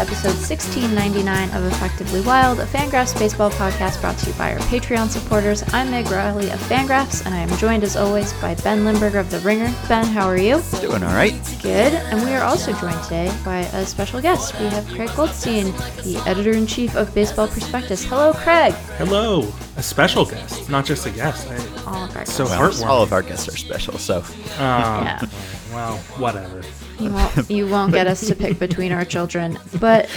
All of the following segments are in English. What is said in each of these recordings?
to episode 1699 of Effectively Wild, a Fangraphs baseball podcast brought to you by our Patreon supporters. I'm Meg Rowley of Fangraphs, and I am joined as always by Ben Lindbergh of The Ringer. Ben, how are you? Doing all right. Good. And we are also joined today by a special guest. We have Craig Goldstein, the editor in chief of Baseball Prospectus. Hello, Craig. Hello, a special guest, not just a guest. I, All of our so guests. Well, heartwarming. all of our guests are special, so Uh, Yeah. Well, whatever. You won't, you won't get us to pick between our children. But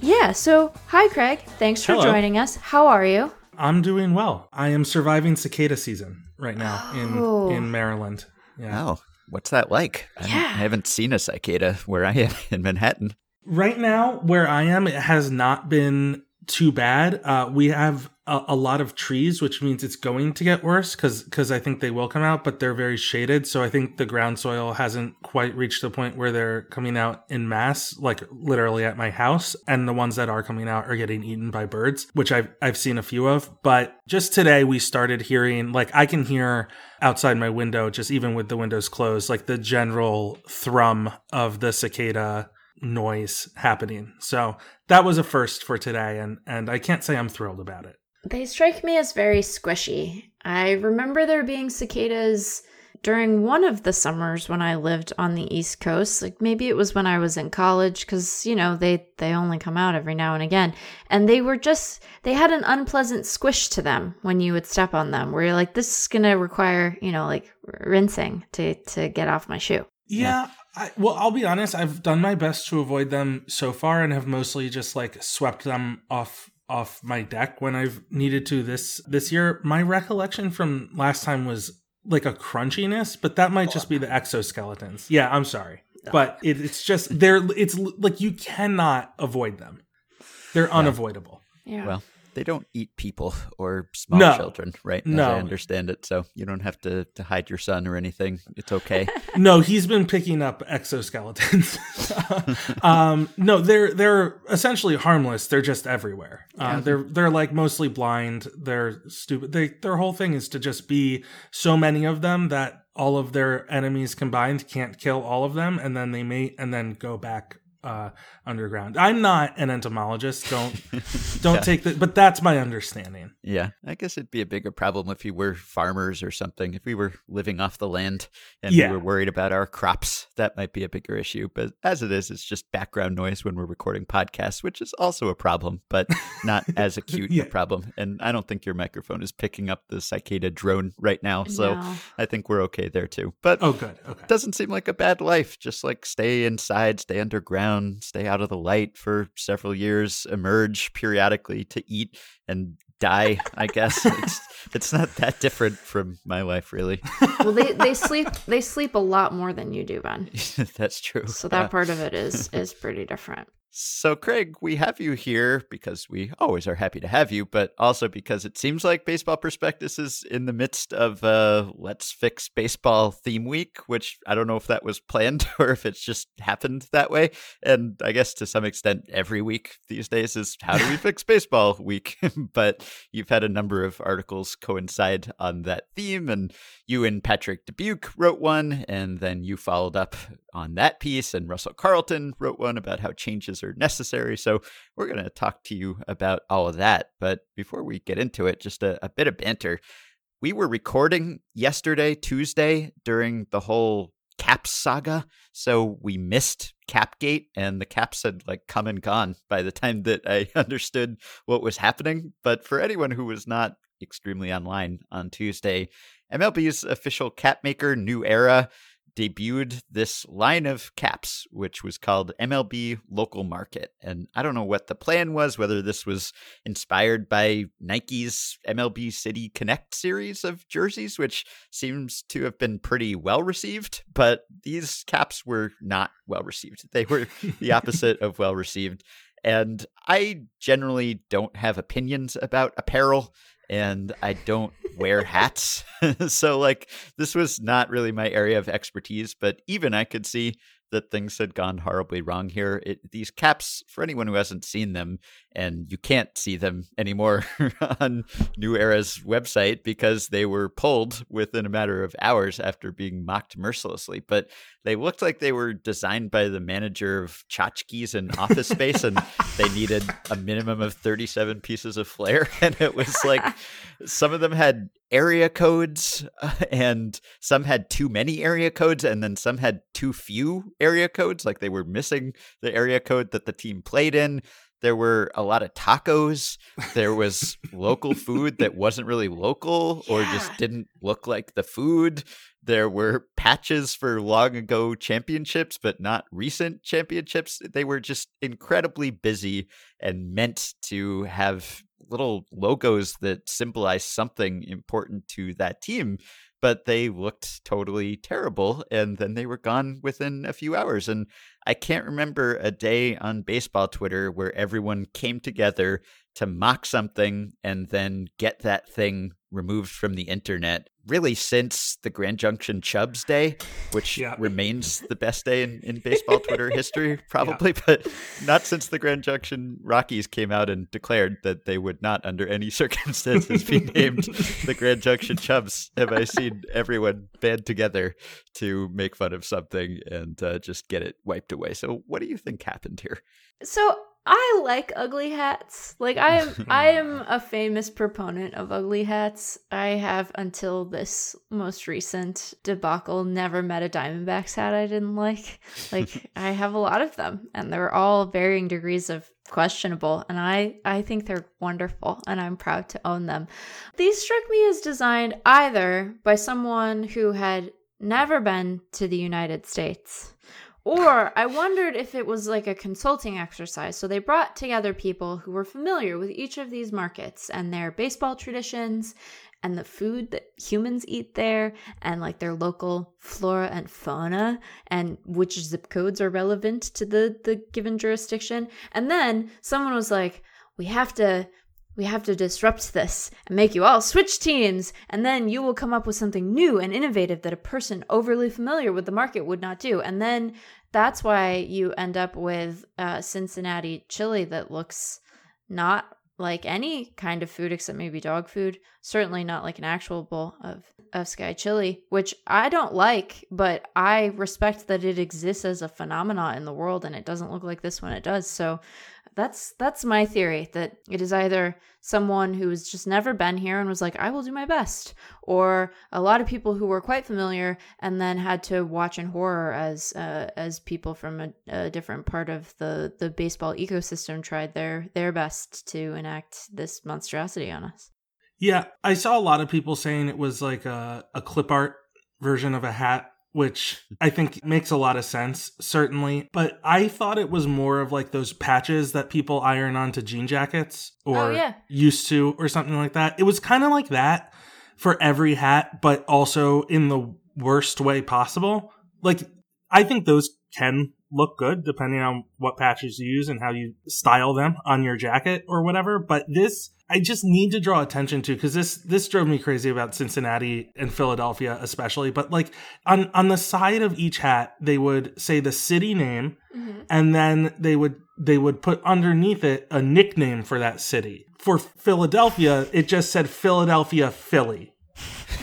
yeah, so hi, Craig. Thanks for Hello. joining us. How are you? I'm doing well. I am surviving cicada season right now Oh. in in Maryland. Yeah. wow. What's that like? I, Yeah. I haven't seen a cicada where I am in Manhattan. Right now, where I am, it has not been too bad. Uh, we have a, a lot of trees, which means it's going to get worse because I think they will come out, but they're very shaded. So I think the ground soil hasn't quite reached the point where they're coming out in mass, like literally at my house. And the ones that are coming out are getting eaten by birds, which I've I've seen a few of. But just today, we started hearing like I can hear outside my window, just even with the windows closed, like the general thrum of the cicada noise happening. So that was a first for today, and and I can't say I'm thrilled about it. They strike me as very squishy. I remember there being cicadas during one of the summers when I lived on the East Coast. Like maybe it was when I was in college cuz you know, they they only come out every now and again. And they were just they had an unpleasant squish to them when you would step on them where you're like this is going to require, you know, like rinsing to to get off my shoe. Yeah. I, well, I'll be honest. I've done my best to avoid them so far, and have mostly just like swept them off off my deck when I've needed to this this year. My recollection from last time was like a crunchiness, but that might just be the exoskeletons. Yeah, I'm sorry, but it, it's just they're it's like you cannot avoid them. They're unavoidable. Yeah. Well, they don't eat people or small No. children, right? As No. I understand it. So you don't have to, to hide your son or anything. It's okay. no, he's been picking up exoskeletons. um, no, they're they're essentially harmless. They're just everywhere. Uh, they're they're like mostly blind. They're stupid. They their whole thing is to just be so many of them that all of their enemies combined can't kill all of them, and then they mate and then go back uh, underground. I'm not an entomologist. Don't don't Yeah. take that. But that's my understanding. yeah. I guess it'd be a bigger problem if you were farmers or something. If we were living off the land and Yeah. we were worried about our crops, that might be a bigger issue. But as it is, it's just background noise when we're recording podcasts, which is also a problem, but not as acute Yeah. a problem. And I don't think your microphone is picking up the cicada drone right now. So No. I think we're okay there too. But Oh, good. Okay. doesn't seem like a bad life. Just like stay inside, stay underground, stay out of the light for several years, emerge periodically to eat and die. I guess it's it's not that different from my life, really. well, they they sleep they sleep a lot more than you do, Ben. That's true. So that Uh, part of it is is pretty different. So, Craig, we have you here because we always are happy to have you, but also because it seems like Baseball Prospectus is in the midst of uh, Let's Fix Baseball theme week, which I don't know if that was planned or if it's just happened that way. And I guess to some extent, every week these days is How Do We Fix Baseball week. but you've had a number of articles coincide on that theme, and you and Patrick Dubuque wrote one, and then you followed up on that piece, and Russell Carlton wrote one about how changes are necessary. So we're going to talk to you about all of that. But before we get into it, just a, a bit of banter. We were recording yesterday, Tuesday, during the whole Cap saga. So we missed Capgate, and the Caps had like come and gone by the time that I understood what was happening. But for anyone who was not extremely online on Tuesday, MLB's official cap maker, New Era, debuted this line of caps, which was called MLB Local Market. And I don't know what the plan was, whether this was inspired by Nike's MLB City Connect series of jerseys, which seems to have been pretty well received, but these caps were not well received. They were the opposite of well received. And I generally don't have opinions about apparel and I don't wear hats. so like this was not really my area of expertise, but even I could see that things had gone horribly wrong here. It, these caps, for anyone who hasn't seen them, and you can't see them anymore on New Era's website because they were pulled within a matter of hours after being mocked mercilessly. But they looked like they were designed by the manager of tchotchkes in Office Space, and they needed a minimum of 37 pieces of flair. And it was like some of them had area codes, and some had too many area codes, and then some had too few area codes. Like they were missing the area code that the team played in. There were a lot of tacos. There was local food that wasn't really local or Yeah. just didn't look like the food. There were patches for long ago championships, but not recent championships. They were just incredibly busy and meant to have little logos that symbolize something important to that team. But they looked totally terrible. And then they were gone within a few hours. And I can't remember a day on baseball Twitter where everyone came together to mock something and then get that thing removed from the internet. Really, since the Grand Junction Chubs Day, which Yeah. remains the best day in, in baseball Twitter history, probably, but not since the Grand Junction Rockies came out and declared that they would not, under any circumstances, be named the Grand Junction Chubs. Have I seen everyone band together to make fun of something and uh, just get it wiped away? So, what do you think happened here? So I like ugly hats. Like I am I am a famous proponent of ugly hats. I have until this most recent debacle never met a Diamondbacks hat I didn't like. Like I have a lot of them and they're all varying degrees of questionable and I I think they're wonderful and I'm proud to own them. These struck me as designed either by someone who had never been to the United States or I wondered if it was like a consulting exercise. So they brought together people who were familiar with each of these markets and their baseball traditions and the food that humans eat there and like their local flora and fauna and which zip codes are relevant to the the given jurisdiction. And then someone was like, "We have to we have to disrupt this and make you all switch teams, and then you will come up with something new and innovative that a person overly familiar with the market would not do. And then that's why you end up with Cincinnati chili that looks not like any kind of food except maybe dog food. Certainly not like an actual bowl of, of sky chili, which I don't like, but I respect that it exists as a phenomenon in the world and it doesn't look like this when it does. So that's that's my theory that it is either someone who's just never been here and was like I will do my best or a lot of people who were quite familiar and then had to watch in horror as uh, as people from a, a different part of the the baseball ecosystem tried their their best to enact this monstrosity on us. Yeah, I saw a lot of people saying it was like a, a clip art version of a hat, which I think makes a lot of sense, certainly. But I thought it was more of like those patches that people iron onto jean jackets oh, or Oh, yeah. used to or something like that. It was kind of like that for every hat, but also in the worst way possible. Like, I think those can look good depending on what patches you use and how you style them on your jacket or whatever. But this, I just need to draw attention to because this this drove me crazy about Cincinnati and Philadelphia especially. But like on on the side of each hat, they would say the city name, mm-hmm. and then they would they would put underneath it a nickname for that city. For Philadelphia, it just said Philadelphia Philly.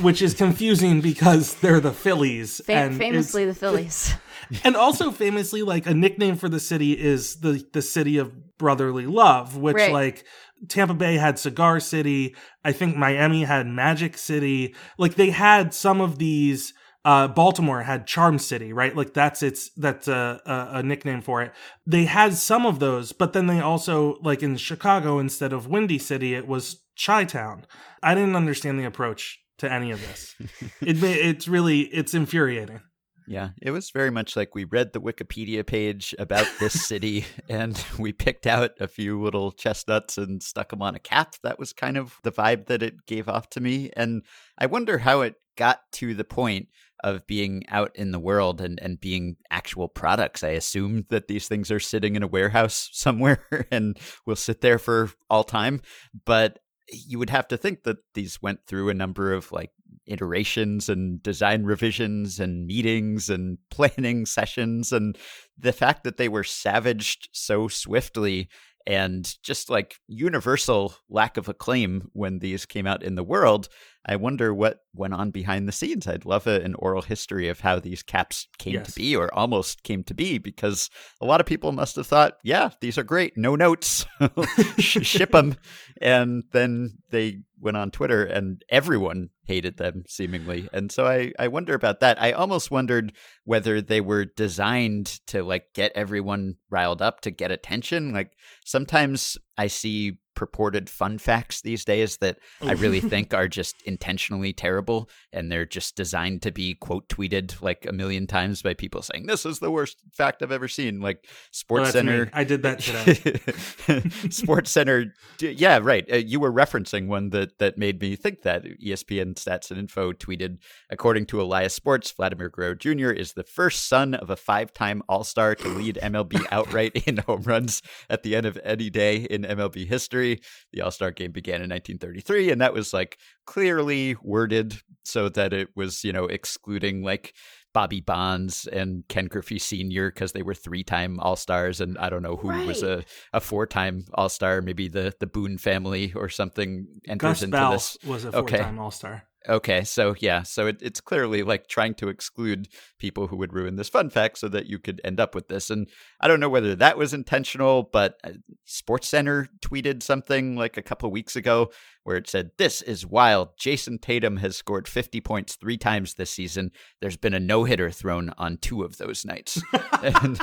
Which is confusing because they're the Phillies. Fa- and famously, the Phillies. and also famously like a nickname for the city is the the city of brotherly love which Right. like Tampa Bay had Cigar City. I think Miami had Magic City. Like they had some of these uh Baltimore had Charm City right? Like that's its that's a, a a nickname for it. They had some of those but then they also like in Chicago instead of Windy City it was Chi Town. I didn't understand the approach to any of this. It it's really it's infuriating Yeah, it was very much like we read the Wikipedia page about this city and we picked out a few little chestnuts and stuck them on a cap. That was kind of the vibe that it gave off to me. And I wonder how it got to the point of being out in the world and, and being actual products. I assume that these things are sitting in a warehouse somewhere and will sit there for all time. But you would have to think that these went through a number of like iterations and design revisions and meetings and planning sessions and the fact that they were savaged so swiftly and just like universal lack of acclaim when these came out in the world I wonder what went on behind the scenes. I'd love a, an oral history of how these caps came yes. to be or almost came to be because a lot of people must have thought, yeah, these are great. No notes, ship them. And then they went on Twitter and everyone hated them seemingly. And so I, I wonder about that. I almost wondered whether they were designed to like get everyone riled up to get attention. Like sometimes I see purported fun facts these days that I really think are just intentionally terrible and they're just designed to be quote tweeted like a million times by people saying this is the worst fact I've ever seen like Sports oh, Center me. I did that today. Sports Center yeah right uh, you were referencing one that that made me think that ESPN Stats and Info tweeted according to Elias Sports Vladimir Guerrero Jr. is the first son of a five-time All-Star to lead MLB outright in home runs at the end of any day in MLB history the All Star game began in 1933, and that was like clearly worded so that it was, you know, excluding like Bobby Bonds and Ken Griffey Sr. because they were three time All Stars, and I don't know who right. was a, a four time All Star. Maybe the the Boone family or something enters Gus into Bell this. Was a four time okay. All Star. Okay, so yeah, so it, it's clearly like trying to exclude people who would ruin this fun fact so that you could end up with this. And I don't know whether that was intentional, but uh, Sports Center tweeted something like a couple of weeks ago where it said, This is wild. Jayson Tatum has scored 50 points three times this season. There's been a no hitter thrown on two of those nights. and,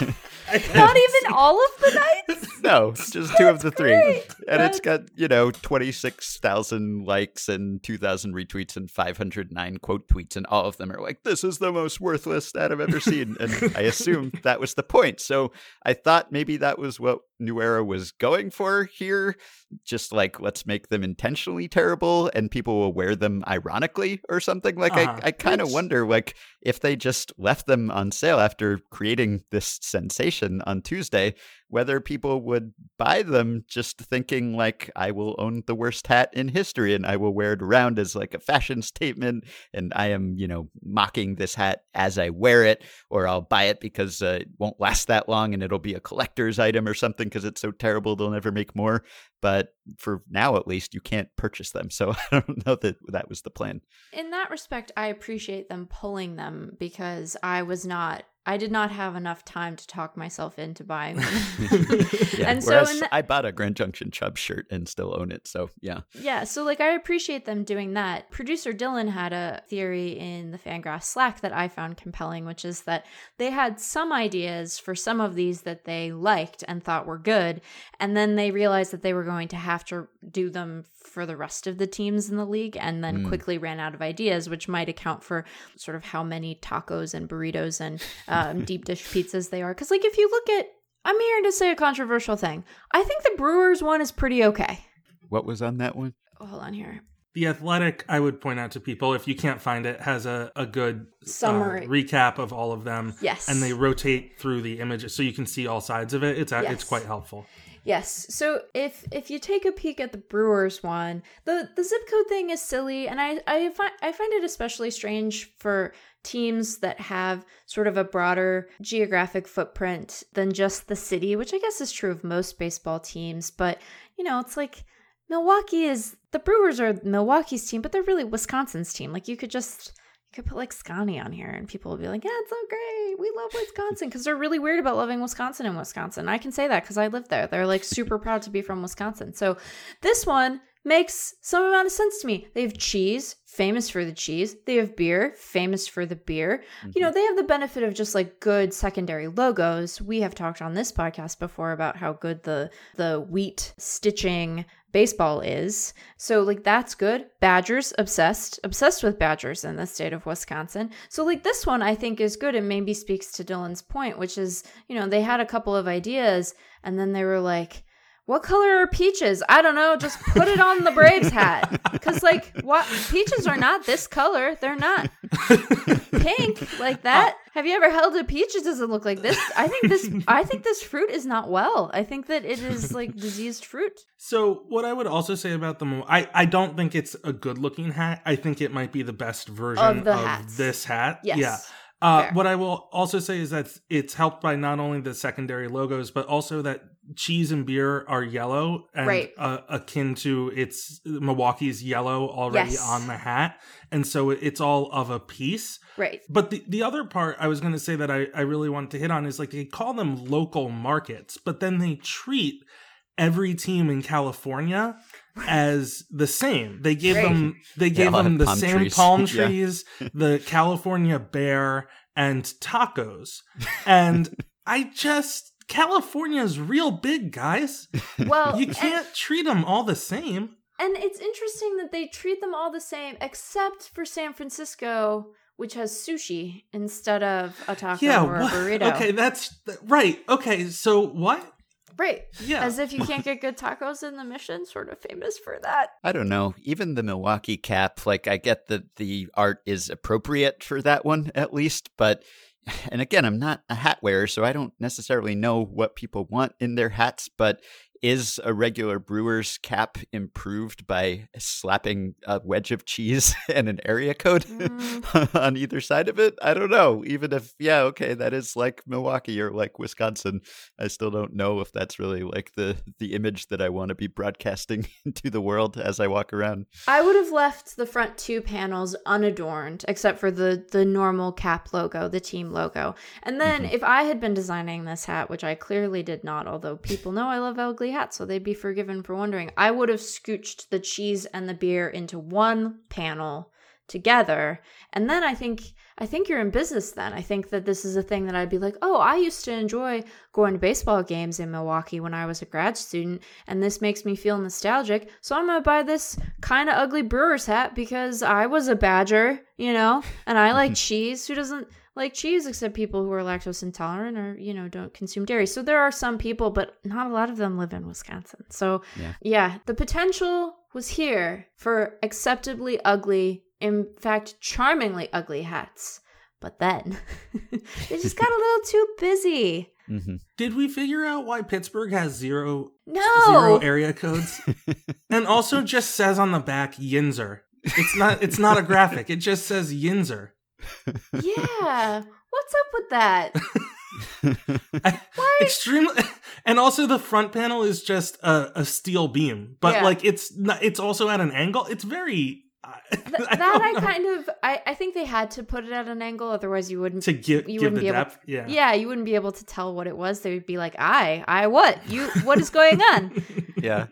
Not even all of the nights? no, just two of the three. And That's... it's got, you know, 26,000 likes and 2,000 retweets and 509 quote tweets. And all of them are like, this is the most worthless stat I've ever seen. And I assumed that was the point. So I thought maybe that was what New Era was going for here. Just like, let's make them intentionally terrible and people will wear them ironically or something. Like, uh-huh. I, I kind of wonder, like, if they just left them on sale after creating this sensation on Tuesday, whether people would buy them just thinking like I will own the worst hat in history and I will wear it around as like a fashion statement and I am, you know, mocking this hat as I wear it or I'll buy it because uh, it won't last that long and it'll be a collector's item or something because it's so terrible they'll never make more. But for now, at least, you can't purchase them. So I don't know that that was the plan. In that respect, I appreciate them pulling them because I was not I did not have enough time to talk myself into buying them. yeah, and so I bought a Grand Junction Chubb shirt and still own it. So yeah. Yeah. So like I appreciate them doing that. Producer Dylan had a theory in the Fangraphs Slack that I found compelling, which is that they had some ideas for some of these that they liked and thought were good. And then they realized that they were going to have to do them for the rest of the teams in the league and then mm. quickly ran out of ideas, which might account for sort of how many tacos and burritos and um, deep dish pizzas they are. Because, like, if you look at, I'm here to say a controversial thing. I think the Brewers one is pretty okay. What was on that one? Oh, hold on here. The Athletic, I would point out to people, if you can't find it, has a, a good summary uh, recap of all of them. Yes. And they rotate through the images so you can see all sides of it. It's, yes. it's quite helpful. Yes. So if if you take a peek at the Brewers one, the the zip code thing is silly, and I I find I find it especially strange for teams that have sort of a broader geographic footprint than just the city, which I guess is true of most baseball teams. But you know, it's like Milwaukee is the Brewers are Milwaukee's team, but they're really Wisconsin's team. Like you could just you could put like Sconnie on here and people will be like, yeah, it's so great. We love Wisconsin because they're really weird about loving Wisconsin and Wisconsin. I can say that because I live there. They're like super proud to be from Wisconsin. So this one makes some amount of sense to me. They have cheese, famous for the cheese. They have beer, famous for the beer. Mm-hmm. You know, mm-hmm. they have the benefit of just like good secondary logos. We have talked on this podcast before about how good the the wheat stitching baseball is. So like that's good. Badgers obsessed, obsessed with Badgers in the state of Wisconsin. So like this one I think is good and maybe speaks to Dylan's point, which is, you know, they had a couple of ideas and then they were like, what color are peaches? I don't know. Just put it on the Braves hat. Cause like what peaches are not this color. They're not pink like that. Have you ever held a peach? It doesn't look like this. I think this I think this fruit is not well. I think that it is like diseased fruit. So what I would also say about the Mo- I I don't think it's a good looking hat. I think it might be the best version Of of, this hat. Yes. Yeah. Uh, what I will also say is that it's helped by not only the secondary logos, but also that cheese and beer are yellow and Right. uh, akin to its Milwaukee's yellow already Yes. on the hat, and so it's all of a piece. Right. But the, the other part I was going to say that I, I really want to hit on is like they call them local markets, but then they treat every team in California as the same. They gave Right. them they gave lot them the palm same trees. palm Yeah. trees, the California bear, and tacos. And I just California's real big, guys. Well, You can't treat them all the same. And it's interesting that they treat them all the same, except for San Francisco, which has sushi instead of a taco yeah, or a what- burrito. okay, that's right. Okay, so what? Right. Yeah. As if you can't get good tacos in the mission, sort of famous for that. I don't know. Even the Milwaukee cap, like I get that the art is appropriate for that one at least, but and again, I'm not a hat wearer, so I don't necessarily know what people want in their hats, but is a regular brewer's cap improved by slapping a wedge of cheese and an area code Mm. on either side of it? I don't know. Even if, yeah, okay, that is like Milwaukee or like Wisconsin, I still don't know if that's really like the the image that I want to be broadcasting into the world as I walk around. I would have left the front two panels unadorned, except for the the normal cap logo, the team logo. And then Mm-hmm. if I had been designing this hat, which I clearly did not, although people know I love ugly hats, so they'd be forgiven for wondering, I would have scooched the cheese and the beer into one panel together. And then I think I think you're in business then. I think that this is a thing that I'd be like, "Oh, I used to enjoy going to baseball games in Milwaukee when I was a grad student, and this makes me feel nostalgic. So I'm to buy this kind of ugly brewer's hat because I was a badger, you know, and I like cheese. Who doesn't like cheese except people who are lactose intolerant or, you know, don't consume dairy. So there are some people, but not a lot of them live in Wisconsin. So Yeah. yeah, the potential was here for acceptably ugly, in fact, charmingly ugly hats. But then they just got a little too busy. hmm Did we figure out why Pittsburgh has zero No. zero area codes? and also just says on the back Yinzer. It's not it's not a graphic. It just says Yinzer. Yeah. What's up with that? Extremely and also the front panel is just a, a steel beam. But Yeah. like it's not, it's also at an angle. It's very uh, Th- I that I don't kind of I, I think they had to put it at an angle, otherwise you wouldn't to give you give wouldn't the be able depth. yeah. yeah, you wouldn't be able to tell what it was. They would be like, I, I what? You what is going on? yeah.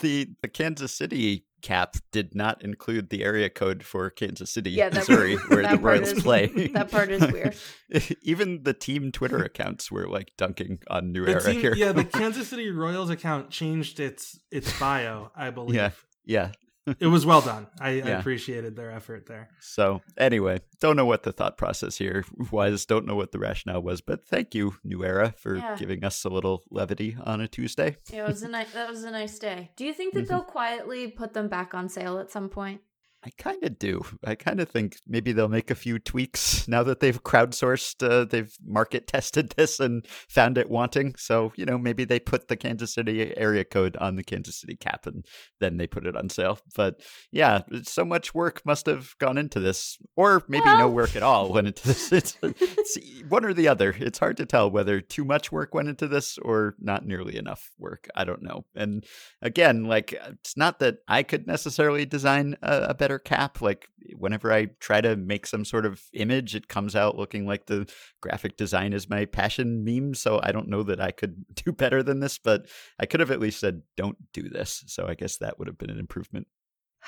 the the Kansas City cap did not include the area code for Kansas City, Yeah, that- Missouri, where that the Royals is- play. that part is weird. Even the team Twitter accounts were like dunking on New The Era team- here. yeah, the Kansas City Royals account changed its its bio, I believe. Yeah. yeah. It was well done. I, I appreciated their effort there. So anyway, don't know what the thought process here was. Don't know what the rationale was, but thank you, New Era, for Yeah. giving us a little levity on a Tuesday. Yeah, it was a nice that was a nice day. Do you think that Mhm. they'll quietly put them back on sale at some point? I kind of do. I kind of think maybe they'll make a few tweaks now that they've crowdsourced, uh, they've market tested this and found it wanting. So, you know, maybe they put the Kansas City area code on the Kansas City cap and then they put it on sale. But yeah, so much work must have gone into this, or maybe no work at all went into this. It's, it's one or the other. It's hard to tell whether too much work went into this or not nearly enough work. I don't know. And again, like it's not that I could necessarily design a, a better cap. Like whenever I try to make some sort of image, it comes out looking like the graphic design is my passion meme. So I don't know that I could do better than this, but I could have at least said, don't do this. So I guess that would have been an improvement.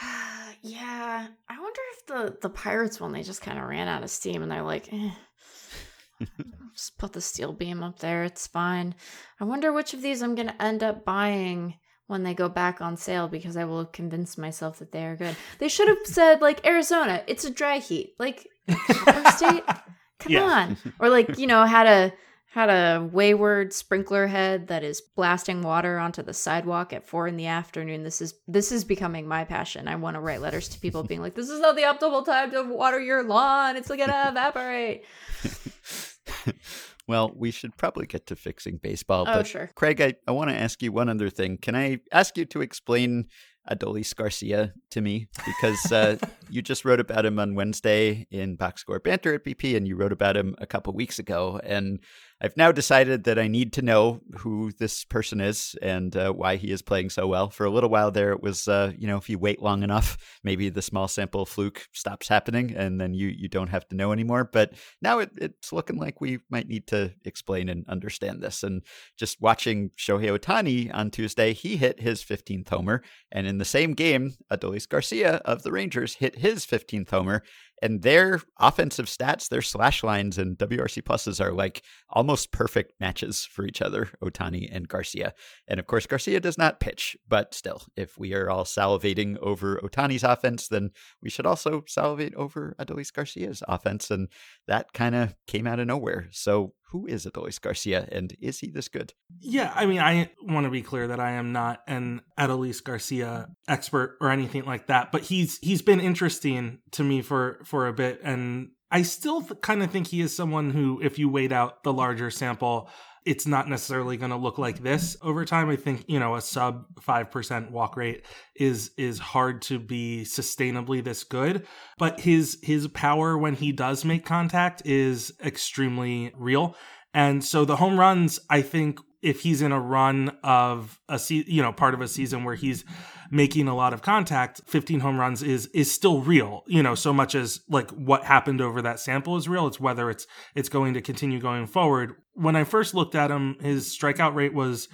yeah, I wonder if the the Pirates one they just kind of ran out of steam and they're like, eh, just put the steel beam up there. It's fine. I wonder which of these I'm gonna end up buying when they go back on sale because I will have convinced myself that they are good. They should have said like Arizona, it's a dry heat, like State. Come Yeah. on, or like you know had a had a wayward sprinkler head that is blasting water onto the sidewalk at four in the afternoon. This is this is becoming my passion. I want to write letters to people being like, "This is not the optimal time to water your lawn. It's gonna evaporate." well, we should probably get to fixing baseball. Oh, but sure. Craig, I, I want to ask you one other thing. Can I ask you to explain Adolis Garcia to me because uh, you just wrote about him on Wednesday in Box Score Banter at BP, and you wrote about him a couple weeks ago. And I've now decided that I need to know who this person is and uh, why he is playing so well. For a little while there, it was, uh, you know, if you wait long enough, maybe the small sample fluke stops happening and then you, you don't have to know anymore. But now it, it's looking like we might need to explain and understand this. And just watching Shohei Ohtani on Tuesday, he hit his 15th homer. And in the same game, Adolis Garcia of the Rangers hit his 15th homer and their offensive stats, their slash lines and WRC pluses are like almost perfect matches for each other, Ohtani and Garcia. And of course, Garcia does not pitch, but still, if we are all salivating over Ohtani's offense, then we should also salivate over Adolis Garcia's offense. And that kind of came out of nowhere. So who is Adolis Garcia and is he this good? Yeah, I mean, I want to be clear that I am not an Adolis Garcia expert or anything like that, but he's he's been interesting to me for for a bit and I still kind of think he is someone who if you wait out the larger sample it's not necessarily going to look like this over time. I think, you know, a sub 5% walk rate is is hard to be sustainably this good, but his his power when he does make contact is extremely real. And so the home runs, I think if he's in a run of a se- you know, part of a season where he's making a lot of contact, 15 home runs is is still real. You know, so much as like what happened over that sample is real. It's whether it's it's going to continue going forward. When I first looked at him, his strikeout rate was,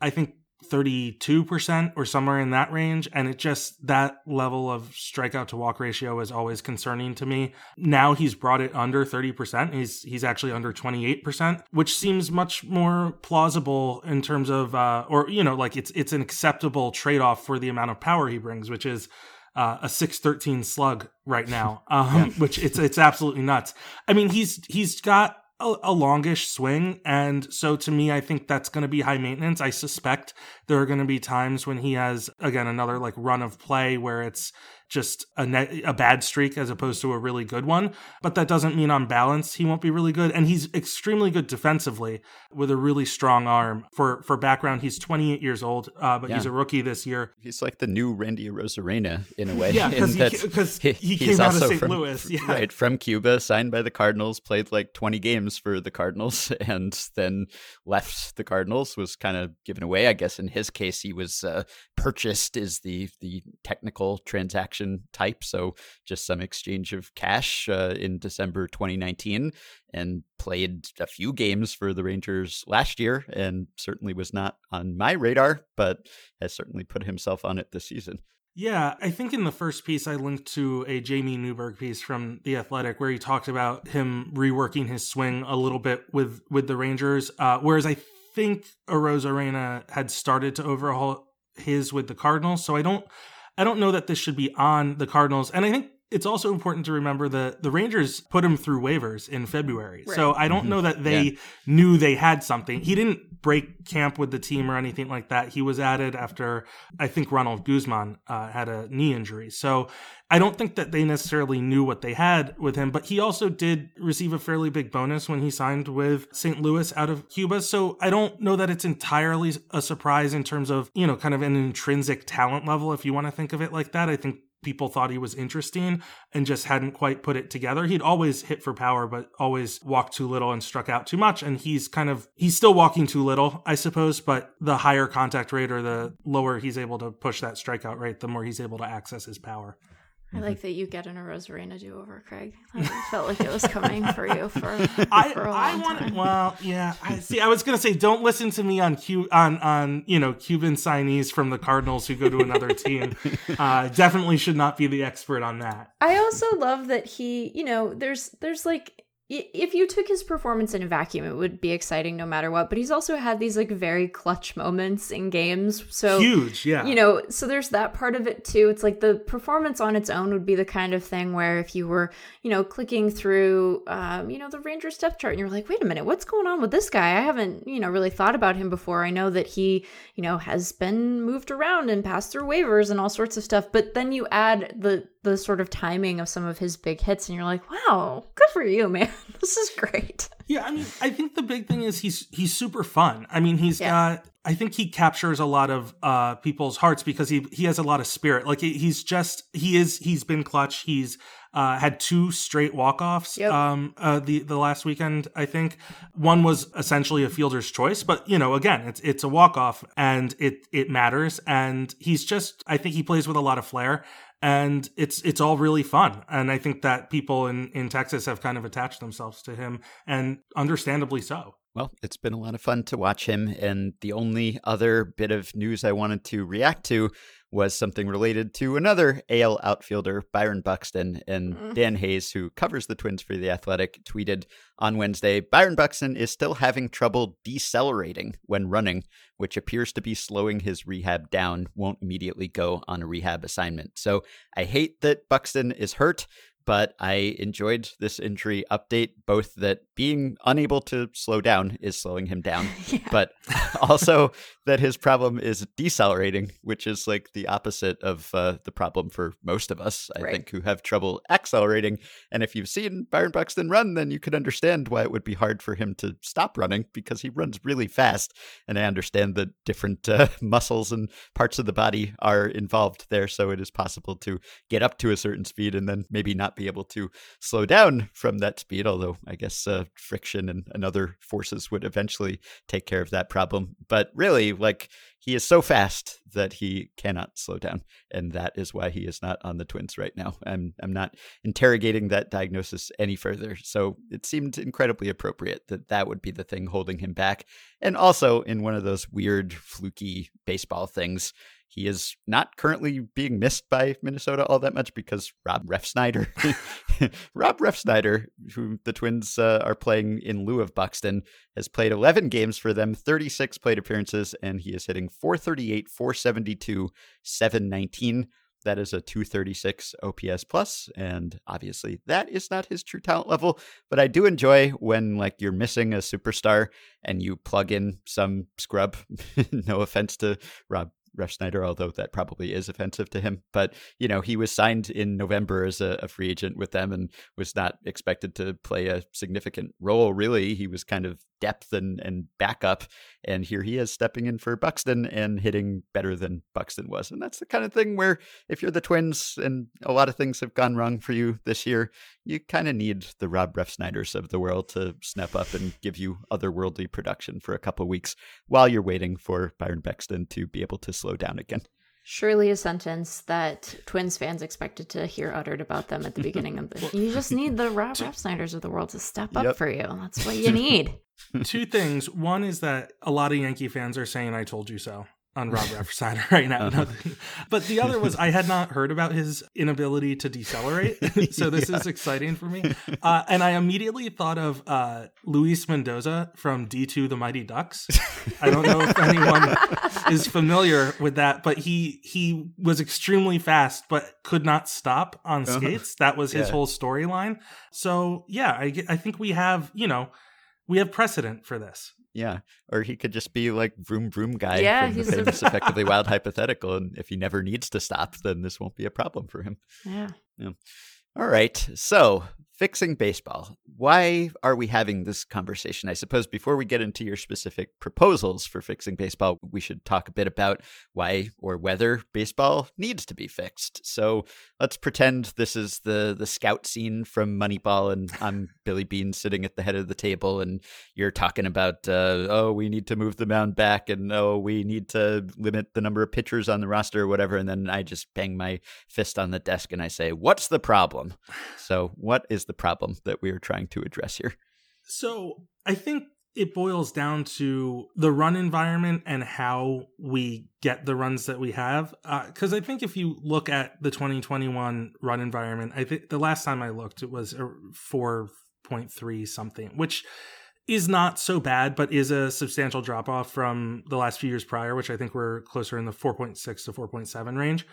I think, 32% or somewhere in that range. And it just, that level of strikeout to walk ratio is always concerning to me. Now he's brought it under 30%. He's, he's actually under 28%, which seems much more plausible in terms of, uh, or, you know, like it's, it's an acceptable trade off for the amount of power he brings, which is, uh, a 613 slug right now um, yeah. which it's it's absolutely nuts i mean he's he's got a, a longish swing. And so to me, I think that's going to be high maintenance. I suspect there are going to be times when he has, again, another like run of play where it's just a, ne- a bad streak as opposed to a really good one. But that doesn't mean on balance he won't be really good. And he's extremely good defensively with a really strong arm. For for background, he's 28 years old, uh, but yeah. he's a rookie this year. He's like the new Randy Arozarena in a way. Yeah, because he, he, he, came out of St. From, Louis. Yeah. Right, from Cuba, signed by the Cardinals, played like 20 games for the Cardinals, and then left the Cardinals, was kind of given away. I guess in his case, he was uh, purchased is the, the technical transaction type. So just some exchange of cash uh, in December 2019 and played a few games for the Rangers last year and certainly was not on my radar, but has certainly put himself on it this season. Yeah, I think in the first piece I linked to a Jamie Newberg piece from The Athletic where he talked about him reworking his swing a little bit with with the Rangers. Uh, whereas I think Arozarena had started to overhaul his with the Cardinals. So I don't I don't know that this should be on the Cardinals. And I think it's also important to remember that the Rangers put him through waivers in February. Right. So I don't mm-hmm. know that they yeah. knew they had something. He didn't break camp with the team or anything like that. He was added after I think Ronald Guzman uh, had a knee injury. So I don't think that they necessarily knew what they had with him, but he also did receive a fairly big bonus when he signed with St. Louis out of Cuba. So I don't know that it's entirely a surprise in terms of, you know, kind of an intrinsic talent level, if you want to think of it like that. I think people thought he was interesting and just hadn't quite put it together. He'd always hit for power, but always walked too little and struck out too much. And he's kind of, he's still walking too little, I suppose, but the higher contact rate or the lower he's able to push that strikeout rate, the more he's able to access his power. I like mm-hmm. that you get in a Arozarena do over, Craig. I felt like it was coming for you for, I, for a long I want time. well, yeah. I see. I was gonna say, don't listen to me on Q on on you know Cuban signees from the Cardinals who go to another team. Uh, definitely should not be the expert on that. I also love that he, you know, there's there's like if you took his performance in a vacuum, it would be exciting no matter what. But he's also had these like very clutch moments in games. So huge, yeah. You know, so there's that part of it too. It's like the performance on its own would be the kind of thing where if you were, you know, clicking through, um, you know, the Rangers depth chart and you're like, wait a minute, what's going on with this guy? I haven't, you know, really thought about him before. I know that he, you know, has been moved around and passed through waivers and all sorts of stuff. But then you add the the sort of timing of some of his big hits and you're like, wow, good for you, man. this is great. Yeah, I mean, I think the big thing is he's he's super fun. I mean, he's yeah. got I think he captures a lot of uh people's hearts because he he has a lot of spirit. Like he's just he is he's been clutch. He's uh, had two straight walk-offs yep. um, uh, the the last weekend. I think one was essentially a fielder's choice, but you know, again, it's it's a walk-off and it it matters. And he's just, I think he plays with a lot of flair, and it's it's all really fun. And i think that people in in texas have kind of attached themselves to him and understandably so. Well it's been a lot of fun to watch him and the only other bit of news i wanted to react to was something related to another AL outfielder, Byron Buxton. And mm-hmm. Dan Hayes, who covers the Twins for The Athletic, tweeted on Wednesday Byron Buxton is still having trouble decelerating when running, which appears to be slowing his rehab down, won't immediately go on a rehab assignment. So I hate that Buxton is hurt but I enjoyed this injury update, both that being unable to slow down is slowing him down, yeah. but also that his problem is decelerating, which is like the opposite of uh, the problem for most of us, I right. think, who have trouble accelerating. And if you've seen Byron Buxton run, then you could understand why it would be hard for him to stop running because he runs really fast. And I understand that different uh, muscles and parts of the body are involved there. So it is possible to get up to a certain speed and then maybe not be able to slow down from that speed, although I guess uh, friction and, and other forces would eventually take care of that problem. But really, like he is so fast that he cannot slow down, and that is why he is not on the Twins right now. I'm I'm not interrogating that diagnosis any further. So it seemed incredibly appropriate that that would be the thing holding him back, and also in one of those weird fluky baseball things he is not currently being missed by Minnesota all that much because Rob Ref Refsnyder, Rob Ref Refsnyder, who the Twins uh, are playing in lieu of Buxton, has played 11 games for them, 36 plate appearances, and he is hitting 438, 472, 719. That is a 236 OPS plus, and obviously that is not his true talent level. But I do enjoy when like you're missing a superstar and you plug in some scrub. no offense to Rob Refsnyder, although that probably is offensive to him. But, you know, he was signed in November as a, a, free agent with them and was not expected to play a significant role, really. He was kind of depth and, and backup. And here he is stepping in for Buxton and hitting better than Buxton was. And that's the kind of thing where if you're the Twins and a lot of things have gone wrong for you this year, you kind of need the Rob Refsnyders of the world to snap up and give you otherworldly production for a couple weeks while you're waiting for Byron Buxton to be able to slow down again. Surely a sentence that Twins fans expected to hear uttered about them at the beginning of the. You just need the Rob Refsnyders of the world to step up yep. for you. That's what you need. Two things. One is that a lot of Yankee fans are saying "I told you so." On Rob Refsnyder right now. Uh-huh. but the other was I had not heard about his inability to decelerate, so this yeah. is exciting for me. Uh, and I immediately thought of uh, Luis Mendoza from D2 The Mighty Ducks. I don't know if anyone is familiar with that, but he he was extremely fast but could not stop on uh-huh. skates. That was his yeah. whole storyline. So yeah, I I think we have you know we have precedent for this. Yeah, or he could just be like vroom vroom guy yeah, from the famous effectively wild hypothetical, and if he never needs to stop, then this won't be a problem for him. Yeah. Yeah. All right. So fixing baseball. Why are we having this conversation? I suppose before we get into your specific proposals for fixing baseball, we should talk a bit about why or whether baseball needs to be fixed. So let's pretend this is the the scout scene from Moneyball, and I'm Billy Beane sitting at the head of the table, and you're talking about uh, oh we need to move the mound back, and oh we need to limit the number of pitchers on the roster or whatever, and then I just bang my fist on the desk and I say, what's the problem? So what is the the problem that we are trying to address here? So I think it boils down to the run environment and how we get the runs that we have. Because uh, I think if you look at the 2021 run environment, I think the last time I looked, it was 4.3 something, which is not so bad, but is a substantial drop off from the last few years prior, which I think were closer in the 4.6 to 4.7 range.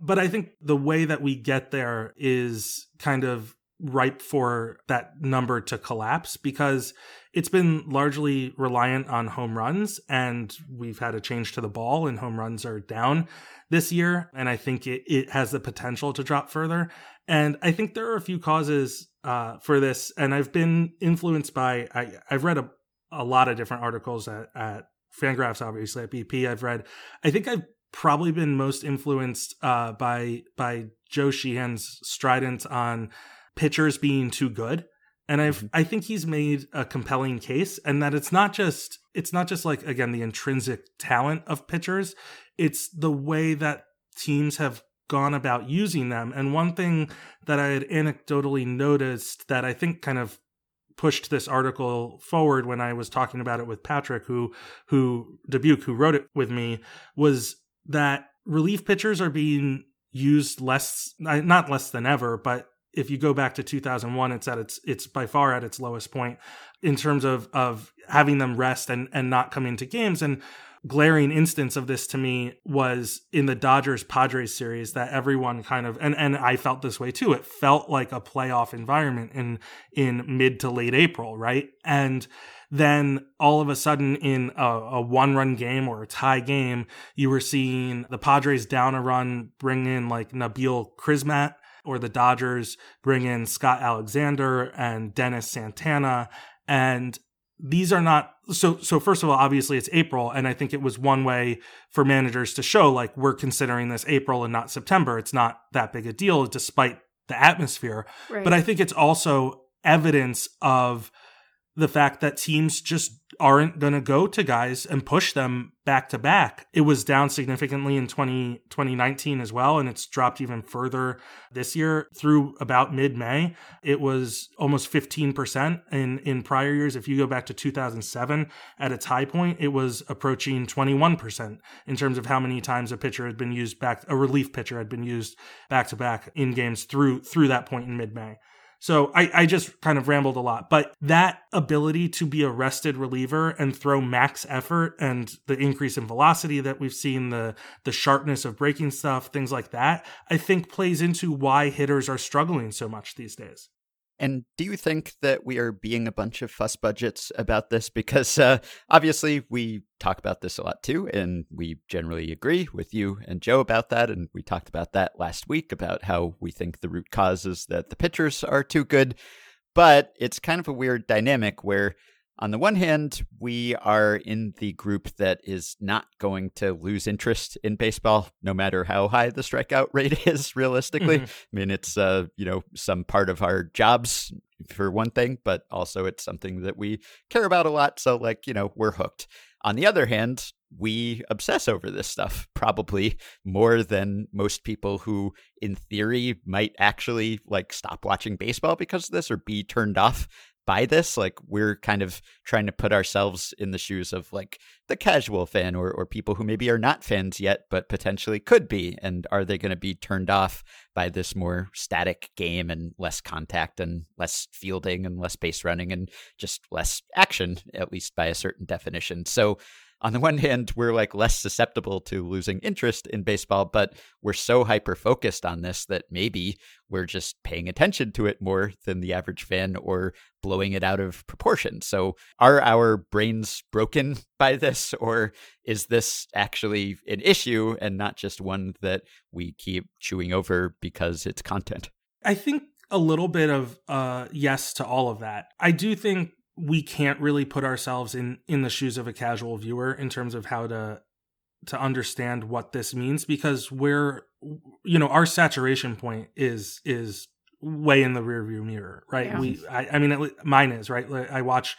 But I think the way that we get there is kind of ripe for that number to collapse because it's been largely reliant on home runs and we've had a change to the ball and home runs are down this year. And i think it, it has the potential to drop further. And i think there are a few causes uh, for this. And i've been influenced by I, i've read a, a lot of different articles at, at fangraphs obviously at bp i've read i think i've probably been most influenced uh, by by joe sheehan's strident on pitchers being too good. And i've mm-hmm. i think he's made a compelling case and that it's not just it's not just like again the intrinsic talent of pitchers. It's the way that teams have gone about using them. And one thing that i had anecdotally noticed that i think kind of pushed this article forward when i was talking about it with patrick who who dubuque who wrote it with me was that relief pitchers are being used less not less than ever but if you go back to 2001 it's at its it's by far at its lowest point in terms of of having them rest and and not come into games. And glaring instance of this to me was in the Dodgers Padres series that everyone kind of and and I felt this way too. It felt like a playoff environment in in mid to late April right? And then all of a sudden in a, a, one run game or a tie game, you were seeing the Padres down a run bring in like Nabil Crismatt or the Dodgers bring in Scott Alexander and Dennis Santana. And these are not so so first of all obviously it's april and i think it was one way for managers to show like we're considering this april and not september it's not that big a deal despite the atmosphere right. but i think it's also evidence of the fact that teams just aren't going to go to guys and push them back to back. It was down significantly in 20, 2019 as well, and it's dropped even further this year through about mid May. It was almost 15% in, in prior years. If you go back to 2007 at its high point, it was approaching 21% in terms of how many times a pitcher had been used back, a relief pitcher had been used back to back in games through, through that point in mid May. So I, I just kind of rambled a lot, but that ability to be a rested reliever and throw max effort and the increase in velocity that we've seen, the the sharpness of breaking stuff, things like that, I think plays into why hitters are struggling so much these days. And do you think that we are being a bunch of fuss budgets about this? Because uh, obviously we talk about this a lot too, and we generally agree with you and Joe about that. And we talked about that last week about how we think the root cause is that the pitchers are too good. But it's kind of a weird dynamic where on the one hand, we are in the group that is not going to lose interest in baseball, no matter how high the strikeout rate is. Realistically, mm-hmm. I mean, it's uh, you know some part of our jobs for one thing, but also it's something that we care about a lot. So, like you know, we're hooked. On the other hand, we obsess over this stuff probably more than most people who in theory might actually like stop watching baseball because of this or be turned off by this like we're kind of trying to put ourselves in the shoes of like the casual fan or, or people who maybe are not fans yet but potentially could be and are they going to be turned off by this more static game and less contact and less fielding and less base running and just less action at least by a certain definition? So on the one hand, we're like less susceptible to losing interest in baseball, but we're so hyper focused on this that maybe we're just paying attention to it more than the average fan or blowing it out of proportion. So, are our brains broken by this, or is this actually an issue and not just one that we keep chewing over because it's content? I think a little bit of uh, yes to all of that. I do think we can't really put ourselves in in the shoes of a casual viewer in terms of how to to understand what this means because we're you know our saturation point is is way in the rearview mirror right yeah. we I, I mean mine is right i watch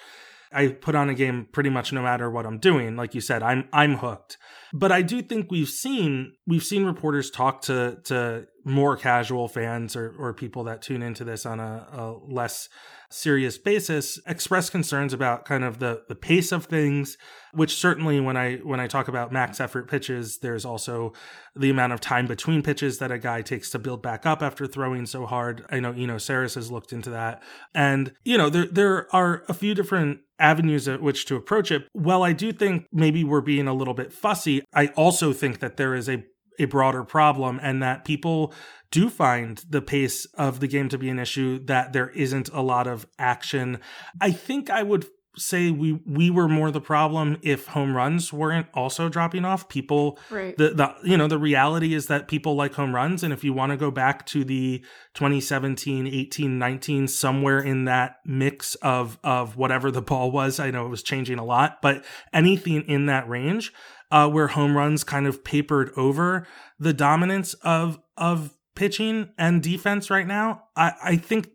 I put on a game pretty much no matter what I'm doing. Like you said, I'm I'm hooked. But I do think we've seen we've seen reporters talk to to more casual fans or, or people that tune into this on a, a less serious basis express concerns about kind of the the pace of things which certainly when i when i talk about max effort pitches there's also the amount of time between pitches that a guy takes to build back up after throwing so hard. I know Eno Sarris has looked into that. And you know there there are a few different avenues at which to approach it. Well i do think maybe we're being a little bit fussy i also think that there is a a broader problem and that people do find the pace of the game to be an issue that there isn't a lot of action. I think i would say we we were more the problem if home runs weren't also dropping off. People right. the, the you know the reality is that people like home runs and if you want to go back to the 2017 18 19 somewhere in that mix of of whatever the ball was i know it was changing a lot but anything in that range uh, where home runs kind of papered over the dominance of of pitching and defense right now. I, I think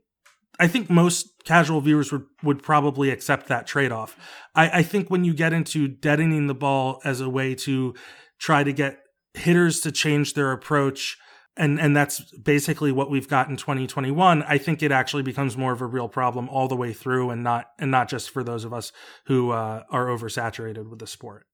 I think most casual viewers would, would probably accept that trade off. I, I think when you get into deadening the ball as a way to try to get hitters to change their approach and and that's basically what we've got in 2021 i think it actually becomes more of a real problem all the way through and not and not just for those of us who uh, are oversaturated with the sport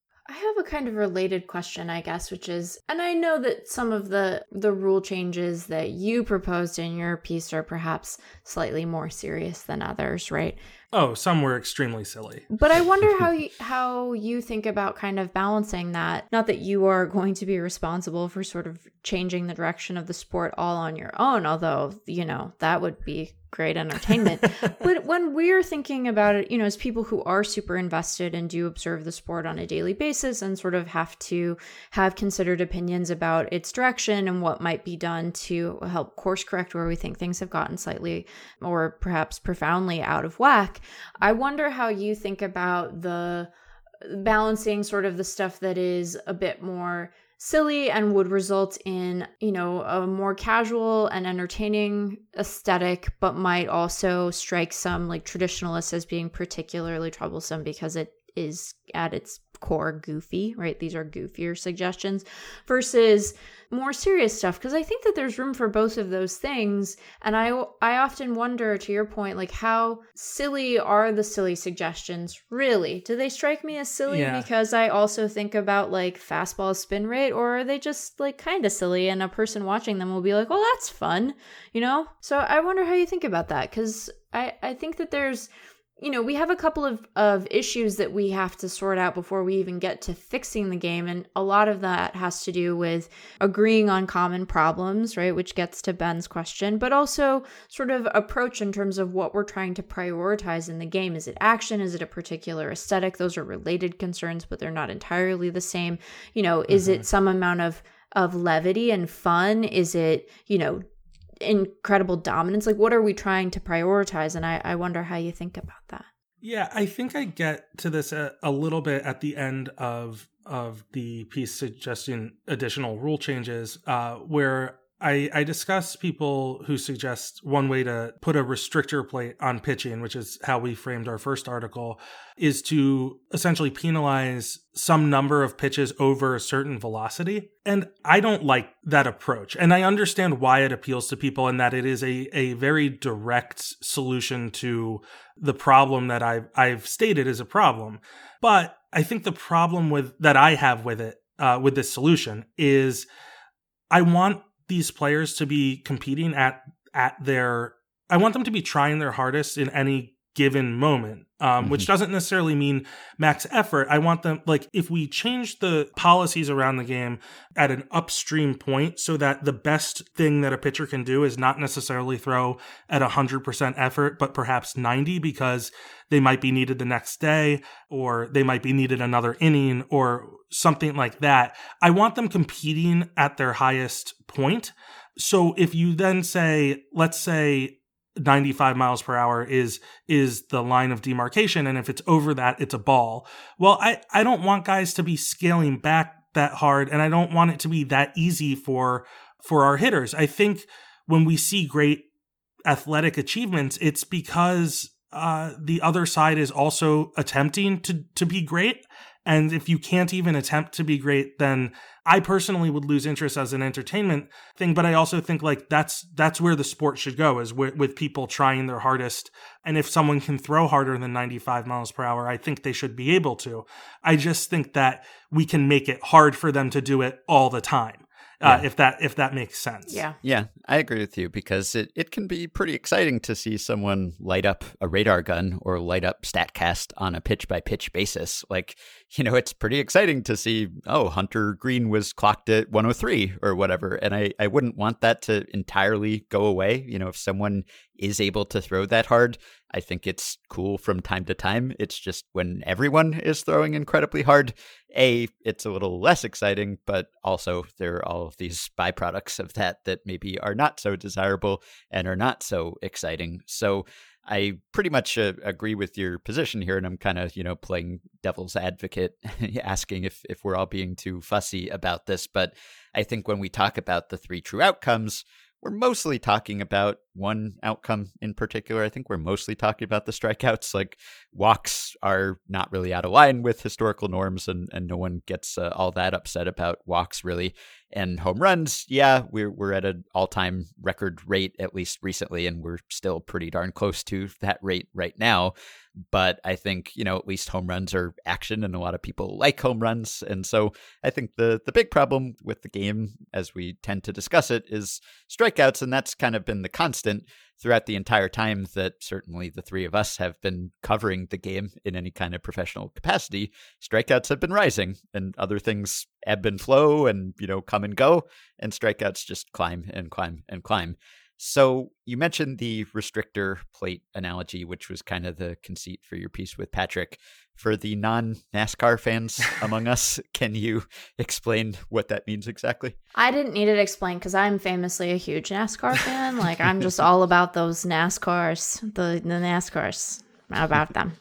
kind of related question, I guess, which is, and I know that some of the the rule changes that you proposed in your piece are perhaps slightly more serious than others, right? Oh, some were extremely silly. But I wonder how you, how you think about kind of balancing that. Not that you are going to be responsible for sort of changing the direction of the sport all on your own, although, you know, that would be great entertainment. but when we're thinking about it, you know, as people who are super invested and do observe the sport on a daily basis and sort of have to have considered opinions about its direction and what might be done to help course correct where we think things have gotten slightly or perhaps profoundly out of whack, I wonder how you think about the uh, balancing sort of the stuff that is a bit more silly and would result in, you know, a more casual and entertaining aesthetic, but might also strike some like traditionalists as being particularly troublesome because it is at its core goofy, right? These are goofier suggestions versus more serious stuff because I think that there's room for both of those things and I I often wonder to your point like how silly are the silly suggestions really? Do they strike me as silly Yeah. because I also think about like fastball spin rate or are they just like kind of silly and a person watching them will be like, "Well, that's fun." You know? So I wonder how you think about that cuz I I think that there's you know, we have a couple of, of issues that we have to sort out before we even get to fixing the game. And a lot of that has to do with agreeing on common problems, right? Which gets to Ben's question, but also sort of approach in terms of what we're trying to prioritize in the game. Is it action? Is it a particular aesthetic? Those are related concerns, but they're not entirely the same. You know, is it mm-hmm. some amount of of levity and fun? Is it, you know, incredible dominance? Like, what are we trying to prioritize? And I, I wonder how you think about that. Yeah, I think I get to this a, a little bit at the end of of the piece suggesting additional rule changes, uh, where I, I discuss people who suggest one way to put a restrictor plate on pitching, which is how we framed our first article, is to essentially penalize some number of pitches over a certain velocity. And I don't like that approach. And I understand why it appeals to people and that it is a, a very direct solution to the problem that I've, I've stated is a problem. But I think the problem with that I have with it, uh, with this solution is I want these players to be competing at at their I want them to be trying their hardest in any given moment um, which doesn't necessarily mean max effort. I want them like if we change the policies around the game at an upstream point so that the best thing that a pitcher can do is not necessarily throw at 100% effort but perhaps 90 because they might be needed the next day or they might be needed another inning or something like that. I want them competing at their highest point. So if you then say let's say 95 miles per hour is is the line of demarcation. And if it's over that it's a ball. Well i i don't want guys to be scaling back that hard. And i don't want it to be that easy for for our hitters. I think when we see great athletic achievements it's because uh the other side is also attempting to to be great And if you can't even attempt to be great, then I personally would lose interest as an entertainment thing. But I also think like that's that's where the sport should go is with, with people trying their hardest. And if someone can throw harder than 95 miles per hour, I think they should be able to. I just think that we can make it hard for them to do it all the time uh, yeah. if that if that makes sense. Yeah. Yeah, I agree with you because it, it can be pretty exciting to see someone light up a radar gun or light up Statcast on a pitch by pitch basis. Like, you know, it's pretty exciting to see, oh, Hunter Greene was clocked at 103 or whatever. And I, I wouldn't want that to entirely go away. You know, if someone is able to throw that hard, I think it's cool from time to time. It's just when everyone is throwing incredibly hard, A, it's a little less exciting, but also there are all of these byproducts of that that maybe are not so desirable and are not so exciting. So I pretty much uh, agree with your position here, and I'm kind of, you know, playing devil's advocate, asking if if we're all being too fussy about this. But I think when we talk about the three true outcomes, we're mostly talking about one outcome in particular. I think we're mostly talking about the strikeouts. Like walks are not really out of line with historical norms, and, and no one gets uh, all that upset about walks really. And home runs, yeah, we're we're at an all time record rate at least recently, and we're still pretty darn close to that rate right now. But I think you know at least home runs are action, and a lot of people like home runs. And so I think the the big problem with the game, as we tend to discuss it, is strikeouts, and that's kind of been the constant throughout the entire time that certainly the three of us have been covering the game in any kind of professional capacity, strikeouts have been rising and other things ebb and flow and, you know, come and go, and strikeouts just climb and climb and climb. So you mentioned the restrictor plate analogy, which was kind of the conceit for your piece with Patrick. For the non NASCAR fans among us, can you explain what that means exactly? I didn't need it explained because I'm famously a huge NASCAR fan. like I'm just all about those NASCARs, the the NASCARs, about them.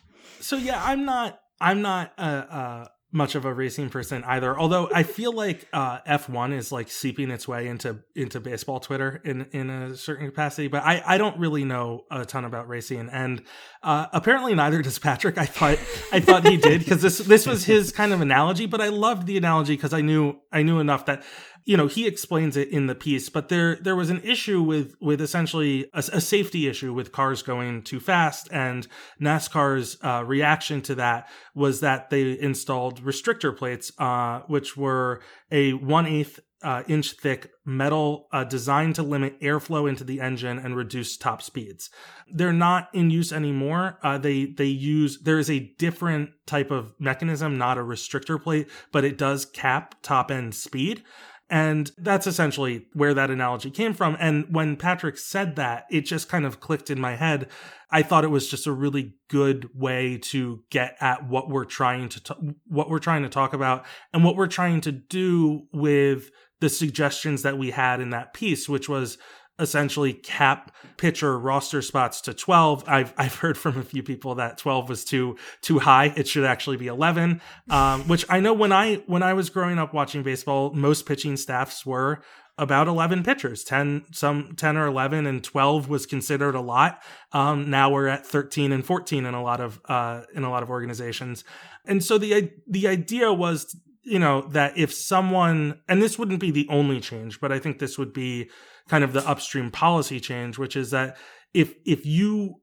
So yeah, I'm not. I'm not uh, uh, much of a racing person either. Although I feel like uh, F1 is like seeping its way into into baseball Twitter in in a certain capacity. But I I don't really know a ton about racing, and uh, apparently neither does Patrick. I thought I thought he did because this this was his kind of analogy. But I loved the analogy because I knew I knew enough that you know he explains it in the piece but there there was an issue with with essentially a, a safety issue with cars going too fast and nascar's uh, reaction to that was that they installed restrictor plates uh, which were a one-eighth uh, inch thick metal uh, designed to limit airflow into the engine and reduce top speeds. They're not in use anymore. Uh, they they use there is a different type of mechanism, not a restrictor plate, but it does cap top end speed. And that's essentially where that analogy came from. And when Patrick said that, it just kind of clicked in my head. I thought it was just a really good way to get at what we're trying to t- what we're trying to talk about and what we're trying to do with the suggestions that we had in that piece, which was essentially cap pitcher roster spots to 12. I've I've heard from a few people that 12 was too too high. It should actually be 11. Um, which I know when I when I was growing up watching baseball, most pitching staffs were about 11 pitchers 10 some 10 or 11 and 12 was considered a lot um, now we're at 13 and 14 in a lot of uh, in a lot of organizations and so the the idea was you know that if someone and this wouldn't be the only change but i think this would be kind of the upstream policy change, which is that if if you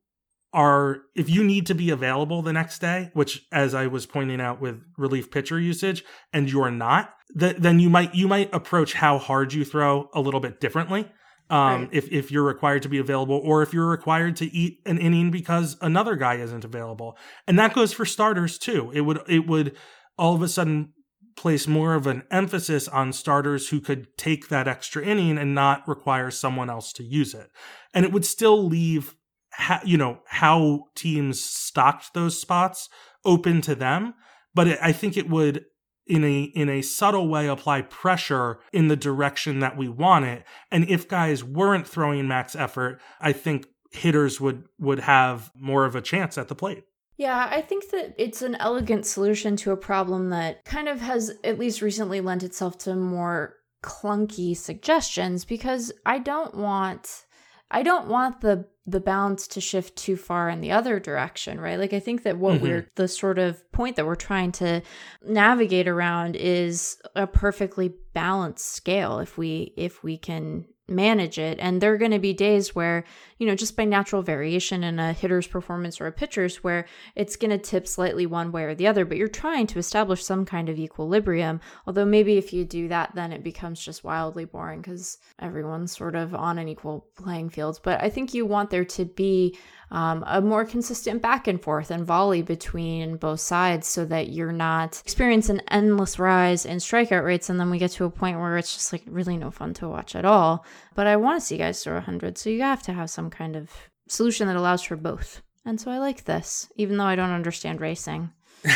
are if you need to be available the next day, which as I was pointing out with relief pitcher usage, and you're not, th- then you might you might approach how hard you throw a little bit differently. Um, right. if, if you're required to be available or if you're required to eat an inning because another guy isn't available. And that goes for starters too. It would, it would all of a sudden place more of an emphasis on starters who could take that extra inning and not require someone else to use it. And it would still leave, you know, how teams stocked those spots open to them. But it, I think it would, in a in a subtle way, apply pressure in the direction that we want it. And if guys weren't throwing max effort, I think hitters would would have more of a chance at the plate. Yeah, I think that it's an elegant solution to a problem that kind of has at least recently lent itself to more clunky suggestions because I don't want I don't want the the balance to shift too far in the other direction, right? Like I think that what Mhm. we're the sort of point that we're trying to navigate around is a perfectly balanced scale if we if we can manage it. And there are going to be days where you know just by natural variation in a hitter's performance or a pitcher's where it's going to tip slightly one way or the other but you're trying to establish some kind of equilibrium. Although maybe if you do that then it becomes just wildly boring because everyone's sort of on an equal playing field. But i think you want there to be um, a more consistent back and forth and volley between both sides so that you're not experiencing an endless rise in strikeout rates and then we get to a point where it's just like really no fun to watch at all but i want to see guys throw 100 so you have to have some kind of solution that allows for both. And so i like this even though i don't understand racing.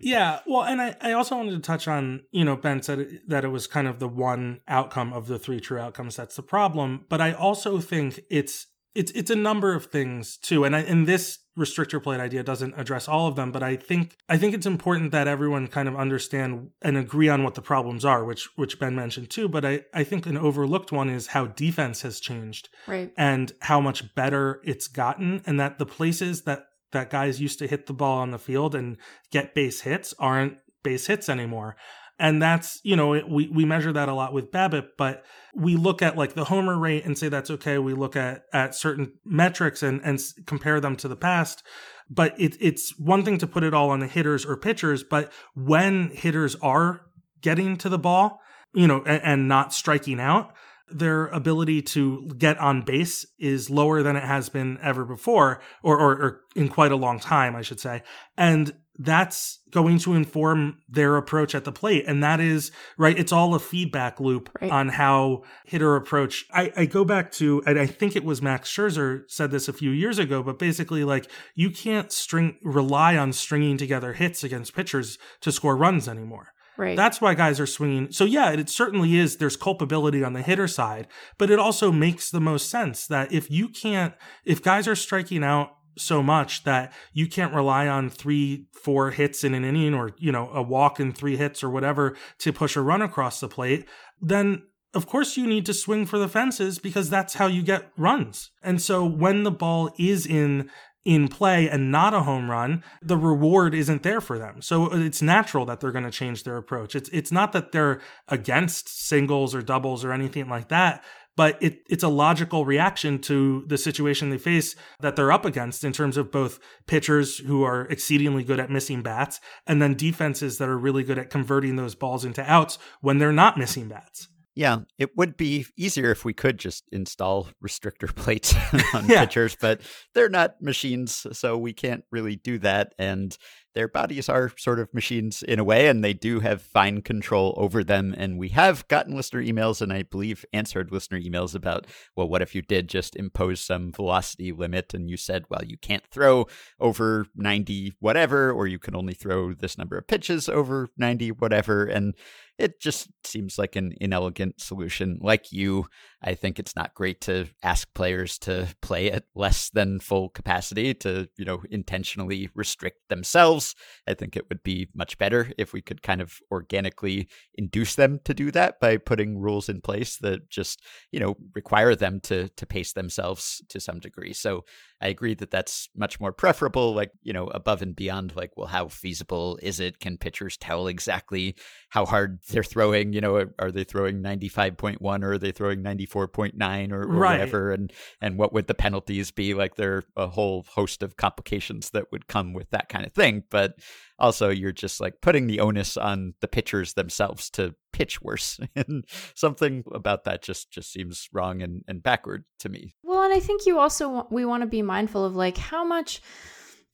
Yeah well and I, I also wanted to touch on you know ben said that it was kind of the one outcome of the three true outcomes that's the problem but i also think it's it's it's a number of things too and I, and this restrictor plate idea doesn't address all of them but i think i think it's important that everyone kind of understand and agree on what the problems are which which ben mentioned too but i i think an overlooked one is how defense has changed right. and how much better it's gotten and that the places that that guys used to hit the ball on the field and get base hits aren't base hits anymore and that's you know it, we we measure that a lot with BABIP but we look at like the homer rate and say that's okay we look at at certain metrics and and compare them to the past but it, it's one thing to put it all on the hitters or pitchers but when hitters are getting to the ball you know and, and not striking out their ability to get on base is lower than it has been ever before, or, or, or in quite a long time, I should say. And that's going to inform their approach at the plate. And that is, right, it's all a feedback loop Right. on how hitter approach. I, I go back to, and I think it was Max Scherzer said this a few years ago, but basically, like, you can't string, rely on stringing together hits against pitchers to score runs anymore. right That's why guys are swinging. So yeah, it certainly is. There's culpability on the hitter side, but it also makes the most sense that if you can't, if guys are striking out so much that you can't rely on three, four hits in an inning or, you know, a walk and three hits or whatever to push a run across the plate, then of course you need to swing for the fences because that's how you get runs. And so when the ball is in in play and not a home run, the reward isn't there for them. So it's natural that they're going to change their approach. It's it's not that they're against singles or doubles or anything like that, but it, it's a logical reaction to the situation they face that they're up against in terms of both pitchers who are exceedingly good at missing bats and then defenses that are really good at converting those balls into outs when they're not missing bats. Yeah, it would be easier if we could just install restrictor plates on Yeah. pitchers, but they're not machines, so we can't really do that. And their bodies are sort of machines in a way, and they do have fine control over them. And we have gotten listener emails, and I believe answered listener emails about, well, what if you did just impose some velocity limit and you said, well, you can't throw over 90 whatever, or you can only throw this number of pitches over 90 whatever. And it just seems like an inelegant solution. Like you, I think it's not great to ask players to play at less than full capacity to, you know, intentionally restrict themselves. I think it would be much better if we could kind of organically induce them to do that by putting rules in place that just, you know, require them to to pace themselves to some degree. So I agree that that's much more preferable, like, you know, above and beyond, like, well, how feasible is it? Can pitchers tell exactly how hard they're throwing? You know, are they throwing 95.1 or are they throwing 94.9 or, or Right. whatever? And, and what would the penalties be? Like, there are a whole host of complications that would come with that kind of thing. But also, you're just like putting the onus on the pitchers themselves to pitch worse. and something about that just, just seems wrong and, and backward to me. Well, and I think you also wa- we want to be mindful of like how much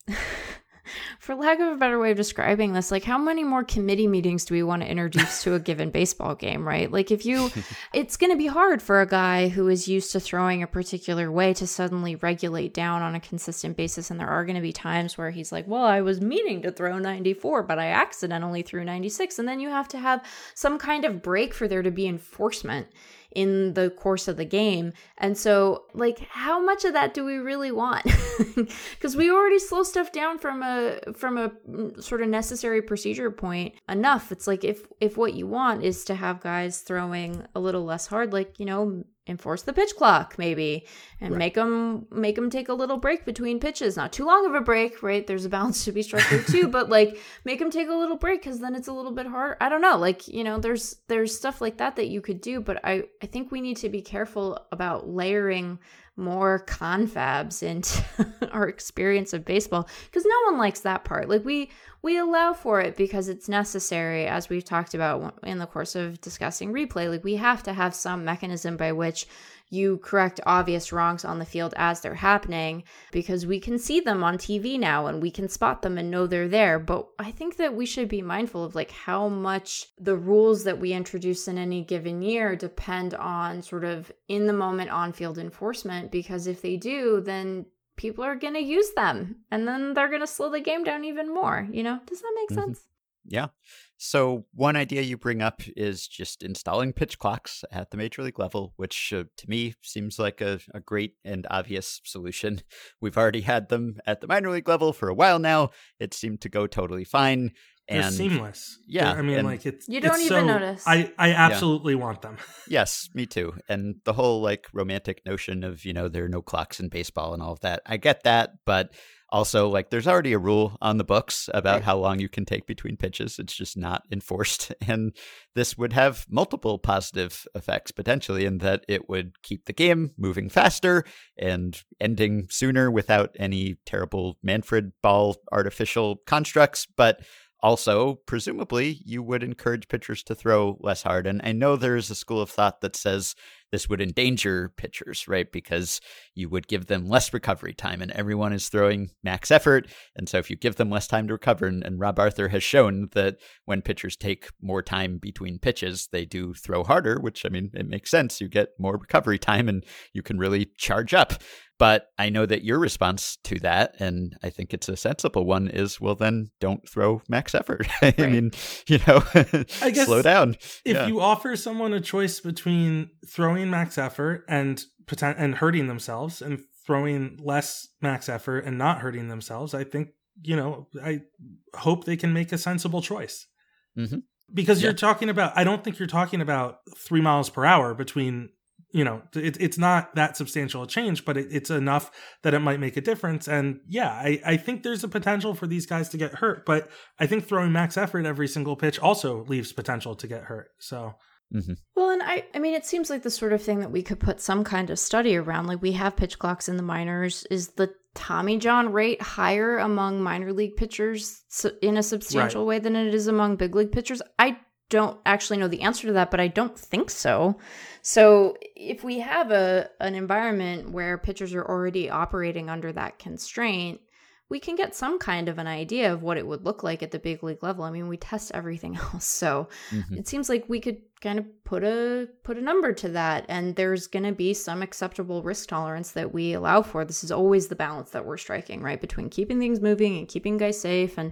for lack of a better way of describing this, like how many more committee meetings do we want to introduce to a given baseball game, right? Like if you it's going to be hard for a guy who is used to throwing a particular way to suddenly regulate down on a consistent basis and there are going to be times where he's like, "Well, I was meaning to throw 94, but I accidentally threw 96." And then you have to have some kind of break for there to be enforcement in the course of the game. And so, like, how much of that do we really want? Because we already slow stuff down from a from a mm, sort of necessary procedure point enough. It's like if if what you want is to have guys throwing a little less hard, like you know, enforce the pitch clock maybe and Right. make them make them take a little break between pitches. Not too long of a break right? There's a balance to be struck there too but like make them take a little break because then it's a little bit hard. I don't know like you know there's there's stuff like that that you could do but i i think we need to be careful about layering more confabs into our experience of baseball because no one likes that part. Like we we allow for it because it's necessary as we've talked about in the course of discussing replay. Like we have to have some mechanism by which you correct obvious wrongs on the field as they're happening because we can see them on TV now and we can spot them and know they're there but I think that we should be mindful of like how much the rules that we introduce in any given year depend on sort of in the moment on field enforcement because if they do then people are going to use them and then they're going to slow the game down even more you know does that make Mhm. sense Yeah. So one idea you bring up is just installing pitch clocks at the major league level, which uh, to me seems like a, a great and obvious solution. We've already had them at the minor league level for a while now. It seemed to go totally fine. They're And seamless. yeah, I mean, and- like it's You don't it's even so- notice. I I absolutely want them. yes, me too. And the whole like romantic notion of, you know, there are no clocks in baseball and all of that. I get that, but also like there's already a rule on the books about Right. how long you can take between pitches. It's just not enforced. And this would have multiple positive effects potentially in that it would keep the game moving faster and ending sooner without any terrible Manfred ball artificial constructs, but also, presumably, you would encourage pitchers to throw less hard. And I know there is a school of thought that says this would endanger pitchers, right? Because you would give them less recovery time, and everyone is throwing max effort. And so, if you give them less time to recover, and, and Rob Arthur has shown that when pitchers take more time between pitches, they do throw harder, which I mean, it makes sense. You get more recovery time and you can really charge up. But I know that your response to that, and I think it's a sensible one, is well, then don't throw max effort. I Right. mean, you know, I guess slow down. If Yeah. you offer someone a choice between throwing max effort and poten- and hurting themselves, and throwing less max effort and not hurting themselves, I think you know. I hope they can make a sensible choice. Mhm. Because Yeah. you're talking about, I don't think you're talking about three miles per hour between. You know, it, it's not that substantial a change, but it, it's enough that it might make a difference. And yeah, I, I think there's a potential for these guys to get hurt, but I think throwing max effort every single pitch also leaves potential to get hurt. So mm-hmm. Well, and I, I mean, it seems like the sort of thing that we could put some kind of study around. Like we have pitch clocks in the minors. Is the Tommy John rate higher among minor league pitchers in a substantial way than it is among big league pitchers? I don't actually know the answer to that, but I don't think so. So if we have a an environment where pitchers are already operating under that constraint, we can get some kind of an idea of what it would look like at the big league level. I mean, we test everything else, so Mhm. it seems like we could kind of put a put a number to that and there's going to be some acceptable risk tolerance that we allow for this is always the balance that we're striking right between keeping things moving and keeping guys safe and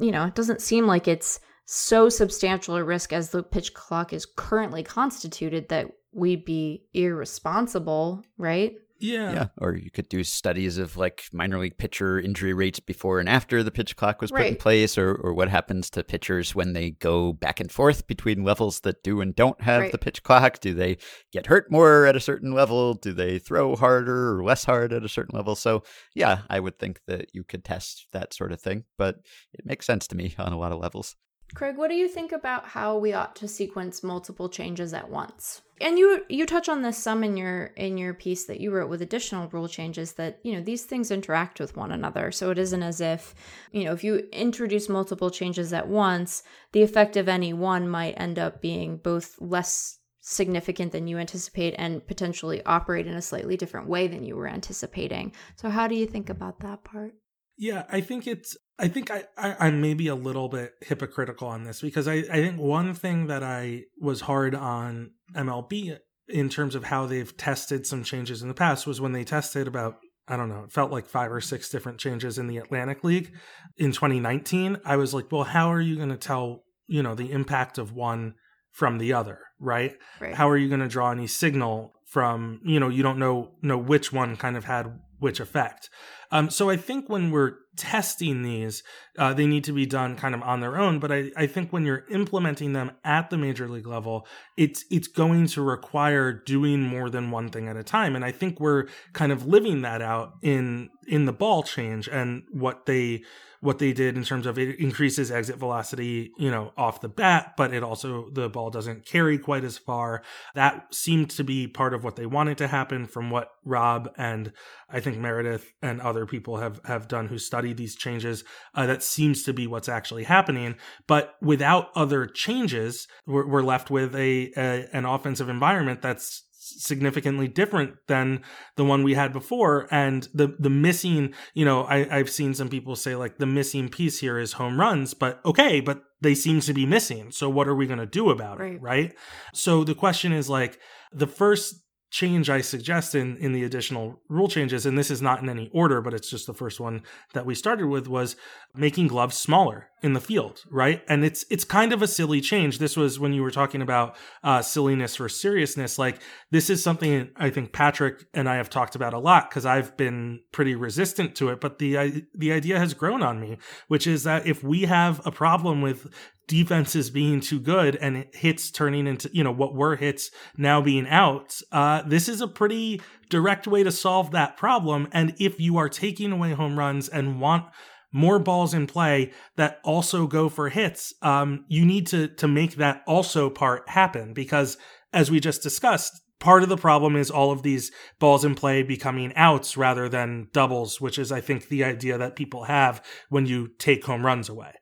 you know it doesn't seem like it's so substantial a risk as the pitch clock is currently constituted that we'd be irresponsible right yeah, Yeah, or you could do studies of like minor league pitcher injury rates before and after the pitch clock was put in place, or, or what happens to pitchers when they go back and forth between levels that do and don't have Right. the pitch clock. Do they get hurt more at a certain level? Do they throw harder or less hard at a certain level? So, yeah, I would think that you could test that sort of thing, but it makes sense to me on a lot of levels. Craig, what do you think about how we ought to sequence multiple changes at once? And you you touch on this some in your in your piece that you wrote with additional rule changes that, you know, these things interact with one another. So it isn't as if, you know, if you introduce multiple changes at once, the effect of any one might end up being both less significant than you anticipate and potentially operate in a slightly different way than you were anticipating. So how do you think about that part? Yeah, I think it's. I think I, I I'm maybe a little bit hypocritical on this because I I think one thing that I was hard on MLB in terms of how they've tested some changes in the past was when they tested about I don't know, it felt like five or six different changes in the Atlantic League in 2019. I was like, well, how are you going to tell you know the impact of one from the other, right? Right. how are you going to draw any signal from you know you don't know know which one kind of had which effect um, so i think when we're testing these, uh, they need to be done kind of on their own. But I, I think when you're implementing them at the major league level, it's it's going to require doing more than one thing at a time. And I think we're kind of living that out in in the ball change and what they what they did in terms of it increases exit velocity, you know, off the bat, but it also, the ball doesn't carry quite as far. That seemed to be part of what they wanted to happen from what Rob and I think Meredith and other people have, have done who study these changes. Uh, that seems to be what's actually happening. But without other changes, we're, we're left with a, a an offensive environment that's significantly different than the one we had before. And the the missing you know I, i've seen some people say like the missing piece here is home runs but okay but they seem to be missing. So what are we going to do about right. it right? So the question is like the first change I suggest in, in the additional rule changes, and this is not in any order, but it's just the first one that we started with, was making gloves smaller in the field, right? And it's it's kind of a silly change. This was when you were talking about uh, silliness or seriousness. Like this is something I think Patrick and I have talked about a lot because I've been pretty resistant to it. But the the idea has grown on me, which is that if we have a problem with defenses being too good and hits turning into you know what were hits now being outs, uh, this is a pretty direct way to solve that problem. And if you are taking away home runs and want more balls in play that also go for hits, um, you need to to make that also part happen because as we just discussed, part of the problem is all of these balls in play becoming outs rather than doubles, which is I think the idea that people have when you take home runs away.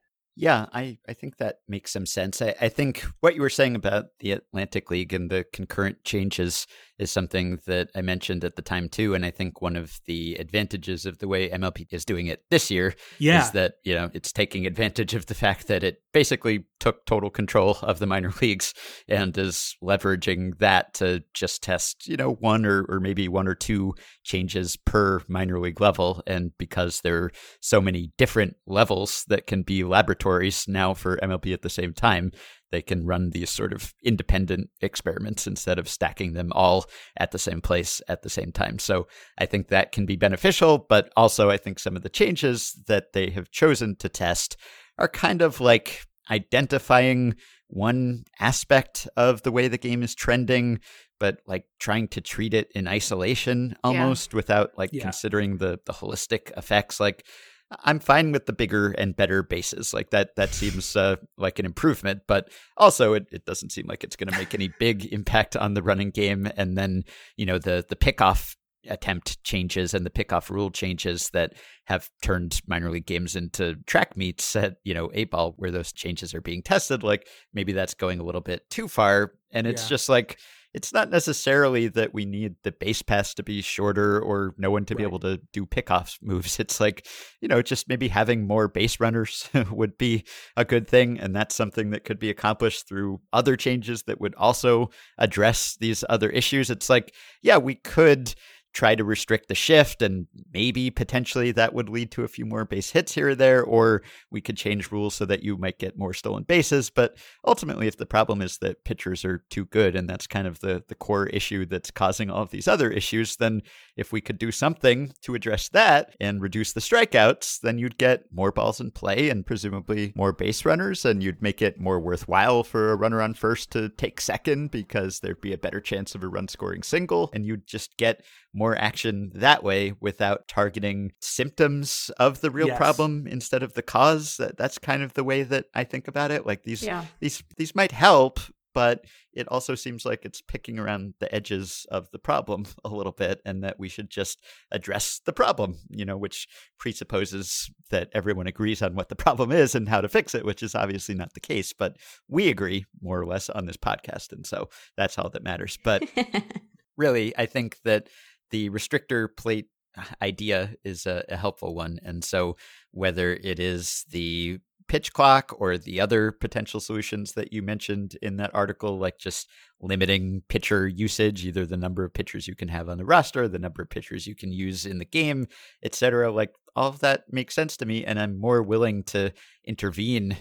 Yeah, I, I think that makes some sense. I, I think what you were saying about the Atlantic League and the concurrent changes is something that I mentioned at the time too. And I think one of the advantages of the way MLB is doing it this year yeah. is that, you know, it's taking advantage of the fact that it basically took total control of the minor leagues and is leveraging that to just test, you know, one or, or maybe one or two changes per minor league level. And because there are so many different levels that can be laboratories now for MLB at the same time, they can run these sort of independent experiments instead of stacking them all at the same place at the same time. So I think that can be beneficial, but also I think some of the changes that they have chosen to test are kind of like identifying one aspect of the way the game is trending but like trying to treat it in isolation almost yeah. without like yeah. considering the the holistic effects like I'm fine with the bigger and better bases. Like that, that seems uh, like an improvement, but also it, it doesn't seem like it's going to make any big impact on the running game. And then, you know, the, the pickoff attempt changes and the pickoff rule changes that have turned minor league games into track meets at, you know, A-ball where those changes are being tested. Like maybe that's going a little bit too far. And it's yeah. just like, it's not necessarily that we need the base paths to be shorter or no one to right. be able to do pickoff moves. It's like, you know, just maybe having more base runners would be a good thing. And that's something that could be accomplished through other changes that would also address these other issues. It's like, yeah, we could try to restrict the shift and maybe potentially that would lead to a few more base hits here or there or we could change rules so that you might get more stolen bases. But ultimately if the problem is that pitchers are too good and that's kind of the the core issue that's causing all of these other issues then if we could do something to address that and reduce the strikeouts then you'd get more balls in play and presumably more base runners and you'd make it more worthwhile for a runner on first to take second because there'd be a better chance of a run scoring single and you'd just get more action that way without targeting symptoms of the real yes. problem instead of the cause. That that's kind of the way that I think about it. Like these yeah. these these might help, but it also seems like it's picking around the edges of the problem a little bit and that we should just address the problem, you know, which presupposes that everyone agrees on what the problem is and how to fix it, which is obviously not the case, but we agree more or less on this podcast and so that's all that matters. But really, I think that the restrictor plate idea is a, a, helpful one. And so, whether it is the pitch clock or the other potential solutions that you mentioned in that article, like just limiting pitcher usage, either the number of pitchers you can have on the roster, the number of pitchers you can use in the game, etc., like all of that makes sense to me. And I'm more willing to intervene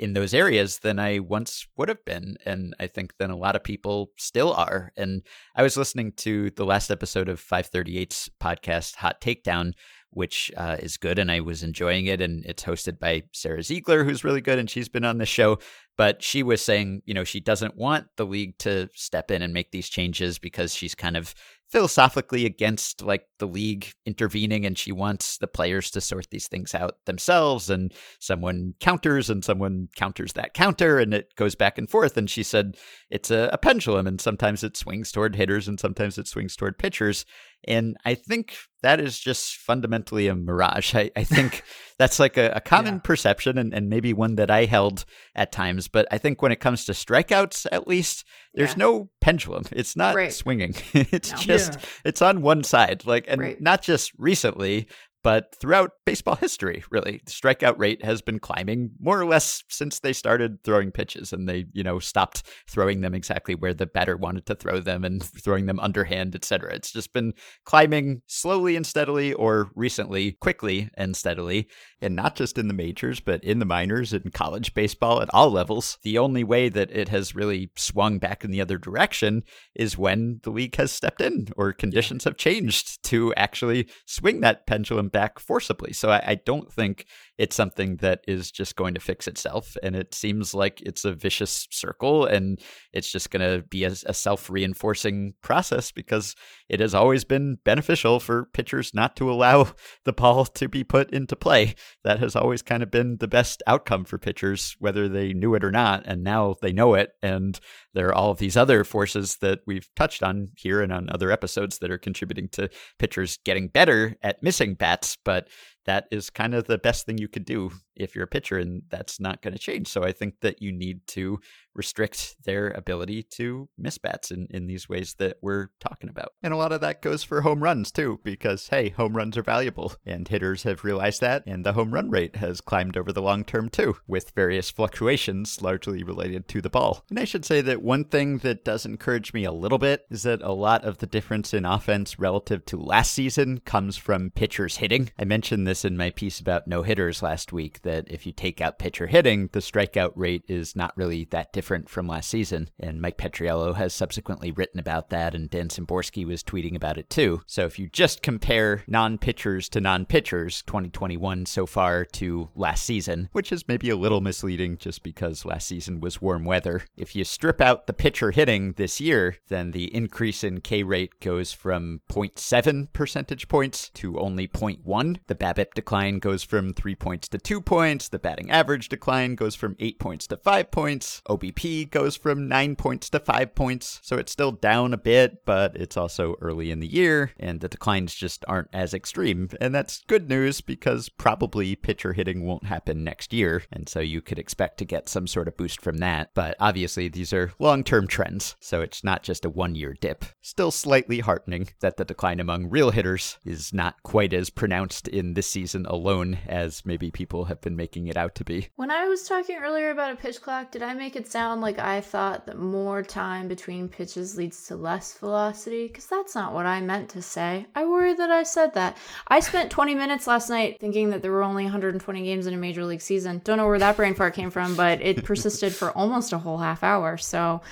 in those areas than I once would have been. And I think than a lot of people still are. And I was listening to the last episode of 538's podcast, Hot Takedown, which uh, is good. And I was enjoying it. And it's hosted by Sara Ziegler, who's really good. And she's been on the show. But she was saying, you know, she doesn't want the league to step in and make these changes because she's kind of philosophically against like the league intervening and she wants the players to sort these things out themselves and someone counters and someone counters that counter and it goes back and forth and she said it's a, a pendulum and sometimes it swings toward hitters and sometimes it swings toward pitchers and I think that is just fundamentally a mirage. I, I think that's like a, a common yeah. perception and, and maybe one that I held at times. But I think when it comes to strikeouts, at least, there's yeah. no pendulum. It's not right. swinging. it's no. just, yeah. it's on one side. Like, and right. not just recently, but throughout baseball history, really, the strikeout rate has been climbing more or less since they started throwing pitches and they, you know, stopped throwing them exactly where the batter wanted to throw them and throwing them underhand, etc. It's just been climbing slowly and steadily or recently quickly and steadily and not just in the majors, but in the minors, and college baseball at all levels. The only way that it has really swung back in the other direction is when the league has stepped in or conditions have changed to actually swing that pendulum back forcibly. So I, I don't think it's something that is just going to fix itself. And it seems like it's a vicious circle and it's just going to be a, a self reinforcing process because it has always been beneficial for pitchers not to allow the ball to be put into play. That has always kind of been the best outcome for pitchers, whether they knew it or not. And now they know it. And there are all of these other forces that we've touched on here and on other episodes that are contributing to pitchers getting better at missing bats. But that is kind of the best thing you could do if you're a pitcher, and that's not going to change. So I think that you need to restrict their ability to miss bats in, in these ways that we're talking about. And a lot of that goes for home runs too, because hey, home runs are valuable, and hitters have realized that, and the home run rate has climbed over the long term too, with various fluctuations largely related to the ball. And I should say that one thing that does encourage me a little bit is that a lot of the difference in offense relative to last season comes from pitchers hitting. I mentioned this in my piece about no hitters last week that if you take out pitcher hitting, the strikeout rate is not really that different from last season. And Mike Petriello has subsequently written about that, and Dan Szymborski was tweeting about it too. So if you just compare non pitchers to non pitchers, 2021 so far to last season, which is maybe a little misleading just because last season was warm weather, if you strip out the pitcher hitting this year, then the increase in K rate goes from 0.7 percentage points to only 0.1. The BABIP decline goes from 3 points to 2 points. The batting average decline goes from 8 points to 5 points. OBP goes from 9 points to 5 points. So it's still down a bit, but it's also early in the year, and the declines just aren't as extreme. And that's good news because probably pitcher hitting won't happen next year. And so you could expect to get some sort of boost from that. But obviously, these are long term trends. So it's not just a one year dip. Still slightly heartening that the decline among real hitters is not quite as pronounced in this season alone as maybe people have been been making it out to be. When I was talking earlier about a pitch clock, did I make it sound like I thought that more time between pitches leads to less velocity? Because that's not what I meant to say. I worry that I said that. I spent 20 minutes last night thinking that there were only 120 games in a major league season. Don't know where that brain fart came from, but it persisted for almost a whole half hour. So,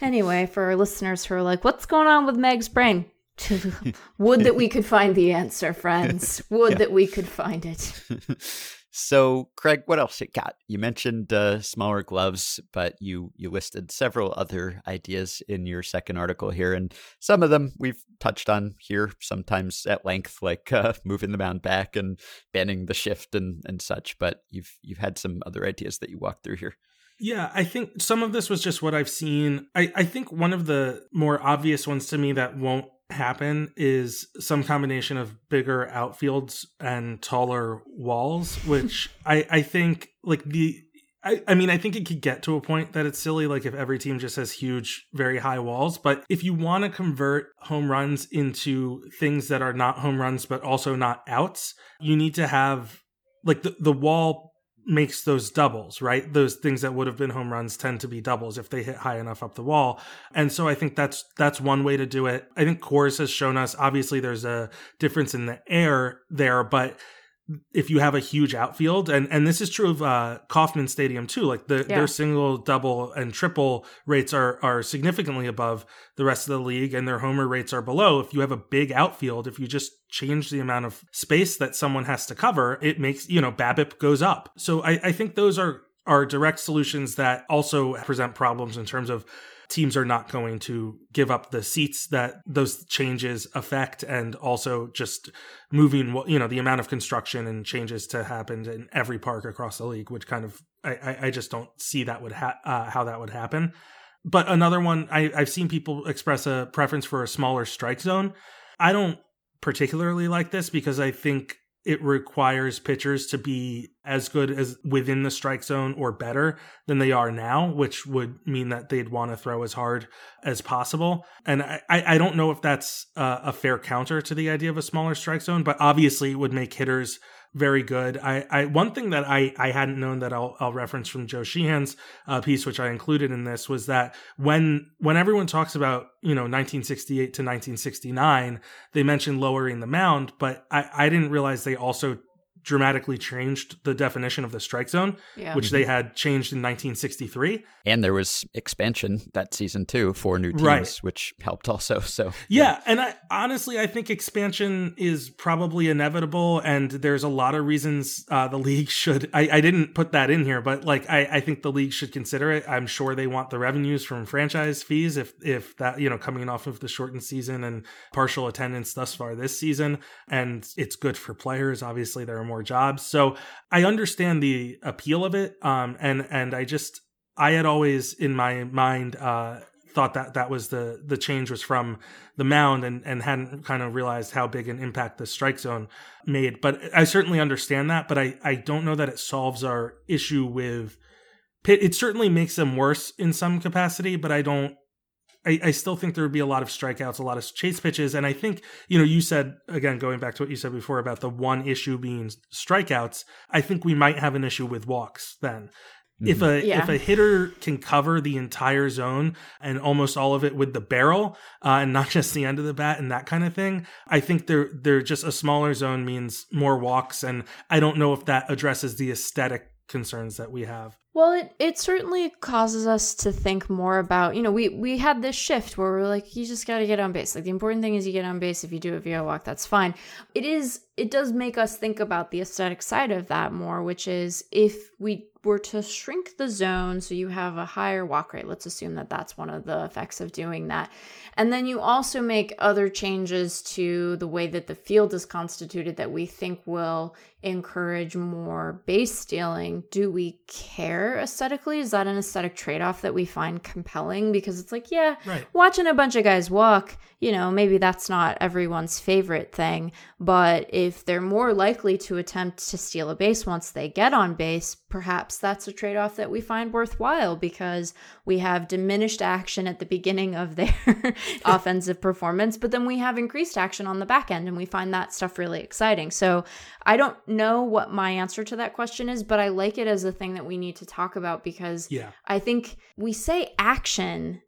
anyway, for our listeners who are like, what's going on with Meg's brain? Would that we could find the answer, friends. Would yeah. that we could find it. So, Craig, what else you got? You mentioned uh, smaller gloves, but you you listed several other ideas in your second article here, and some of them we've touched on here sometimes at length, like uh, moving the mound back and banning the shift and and such. But you've you've had some other ideas that you walked through here. Yeah, I think some of this was just what I've seen. I, I think one of the more obvious ones to me that won't happen is some combination of bigger outfields and taller walls, which I, I think like the I, I mean, I think it could get to a point that it's silly, like if every team just has huge, very high walls. But if you want to convert home runs into things that are not home runs, but also not outs, you need to have like the, the wall makes those doubles, right? Those things that would have been home runs tend to be doubles if they hit high enough up the wall. And so I think that's that's one way to do it. I think Coors has shown us obviously there's a difference in the air there, but if you have a huge outfield, and and this is true of uh, Kauffman Stadium too. Like the, Yeah. their single, double, and triple rates are are significantly above the rest of the league, and their homer rates are below. If you have a big outfield, if you just change the amount of space that someone has to cover, it makes you know BABIP goes up. So I, I think those are are direct solutions that also present problems in terms of teams are not going to give up the seats that those changes affect and also just moving you know the amount of construction and changes to happen in every park across the league which kind of i I- i just don't see that would ha- uh, how that would happen. But another one I, i've seen people express a preference for a smaller strike zone. I don't particularly like this because i think it requires pitchers to be as good as within the strike zone or better than they are now, which would mean that they'd want to throw as hard as possible. And I, I don't know if that's a fair counter to the idea of a smaller strike zone, but obviously it would make hitters very good. I, I one thing that I, I hadn't known that I'll, I'll reference from Joe Sheehan's uh, piece, which I included in this, was that when when everyone talks about you know 1968 to 1969, they mention lowering the mound, but I, I didn't realize they also dramatically changed the definition of the strike zone, Yeah. which they had changed in 1963. And there was expansion that season too, for new teams, Right. which helped also. So Yeah, and I honestly I think expansion is probably inevitable, and there's a lot of reasons uh, the league should. I, I didn't put that in here, but like I, I think the league should consider it. I'm sure they want the revenues from franchise fees if if that you know coming off of the shortened season and partial attendance thus far this season, and it's good for players. Obviously, there are more jobs, so I understand the appeal of it. Um, and and I just I had always in my mind uh thought that that was the the change was from the mound and and hadn't kind of realized how big an impact the strike zone made but i certainly understand that but i i don't know that it solves our issue with pit it certainly makes them worse in some capacity but i don't I, I still think there would be a lot of strikeouts, a lot of chase pitches, and I think you know you said again going back to what you said before about the one issue being strikeouts. I think we might have an issue with walks then. If a Yeah. if a hitter can cover the entire zone and almost all of it with the barrel uh, and not just the end of the bat and that kind of thing, I think they're they're just a smaller zone means more walks, and I don't know if that addresses the aesthetic concerns that we have. Well, it, it certainly causes us to think more about, you know, we, we had this shift where we're like, you just got to get on base. Like, the important thing is you get on base. If you do a via walk, that's fine. It is, it does make us think about the aesthetic side of that more, which is if we were to shrink the zone so you have a higher walk rate, let's assume that that's one of the effects of doing that. And then you also make other changes to the way that the field is constituted that we think will encourage more base stealing. Do we care aesthetically? Is that an aesthetic trade off that we find compelling? Because it's like, yeah, Right. watching a bunch of guys walk, you know, maybe that's not everyone's favorite thing. But if they're more likely to attempt to steal a base once they get on base, perhaps that's a trade off that we find worthwhile because we have diminished action at the beginning of their offensive performance, but then we have increased action on the back end and we find that stuff really exciting. So I don't know what my answer to that question is, but I like it as a thing that we need to talk about because Yeah. I think we say action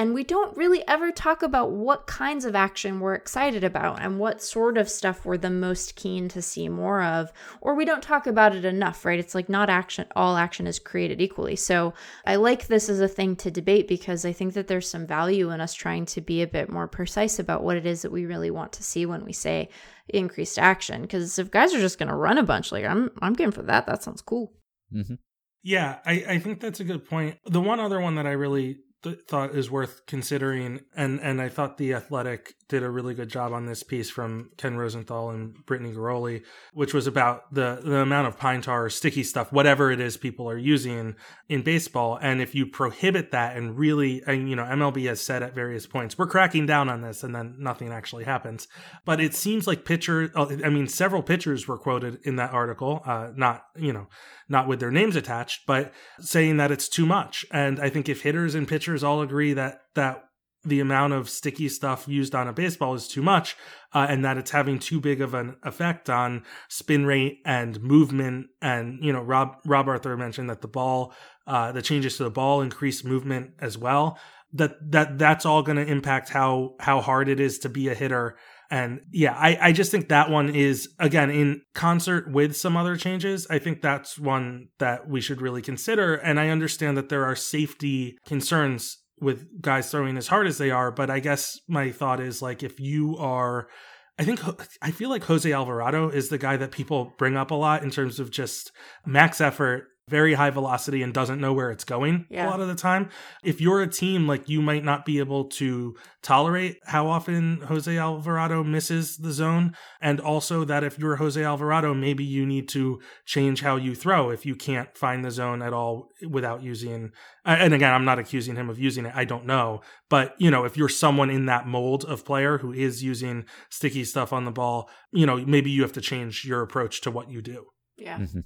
and we don't really ever talk about what kinds of action we're excited about and what sort of stuff we're the most keen to see more of or we don't talk about it enough right? It's like not action all action is created equally. So i like this as a thing to debate because i think that there's some value in us trying to be a bit more precise about what it is that we really want to see when we say increased action. Because if guys are just going to run a bunch like i'm i'm game for that. That sounds cool. Mhm. Yeah, I, I think that's a good point. The one other one that I really th- thought is worth considering, and, and I thought The Athletic did a really good job on this piece from Ken Rosenthal and Brittany Ghiroli, which was about the, the amount of pine tar sticky stuff, whatever it is people are using in baseball. And if you prohibit that and really, and you know, MLB has said at various points, we're cracking down on this, and then nothing actually happens. But it seems like pitcher, oh, I mean, several pitchers were quoted in that article, uh, not, you know, not with their names attached, but saying that it's too much. And I think if hitters and pitchers all agree that that the amount of sticky stuff used on a baseball is too much, uh, and that it's having too big of an effect on spin rate and movement, and you know, Rob Rob Arthur mentioned that the ball, uh, the changes to the ball increase movement as well. That that that's all going to impact how how hard it is to be a hitter And yeah, I, I just think that one is, again, in concert with some other changes. I think that's one that we should really consider. And I understand that there are safety concerns with guys throwing as hard as they are. But I guess my thought is like, if you are, I think I feel like Jose Alvarado is the guy that people bring up a lot in terms of just max effort very high velocity and doesn't know where it's going yeah. a lot of the time. If you're a team, like you might not be able to tolerate how often Jose Alvarado misses the zone. And also that if you're Jose Alvarado, maybe you need to change how you throw if you can't find the zone at all without using. And again, I'm not accusing him of using it. I don't know. But, you know, if you're someone in that mold of player who is using sticky stuff on the ball, you know, maybe you have to change your approach to what you do. Yeah. Mm-hmm.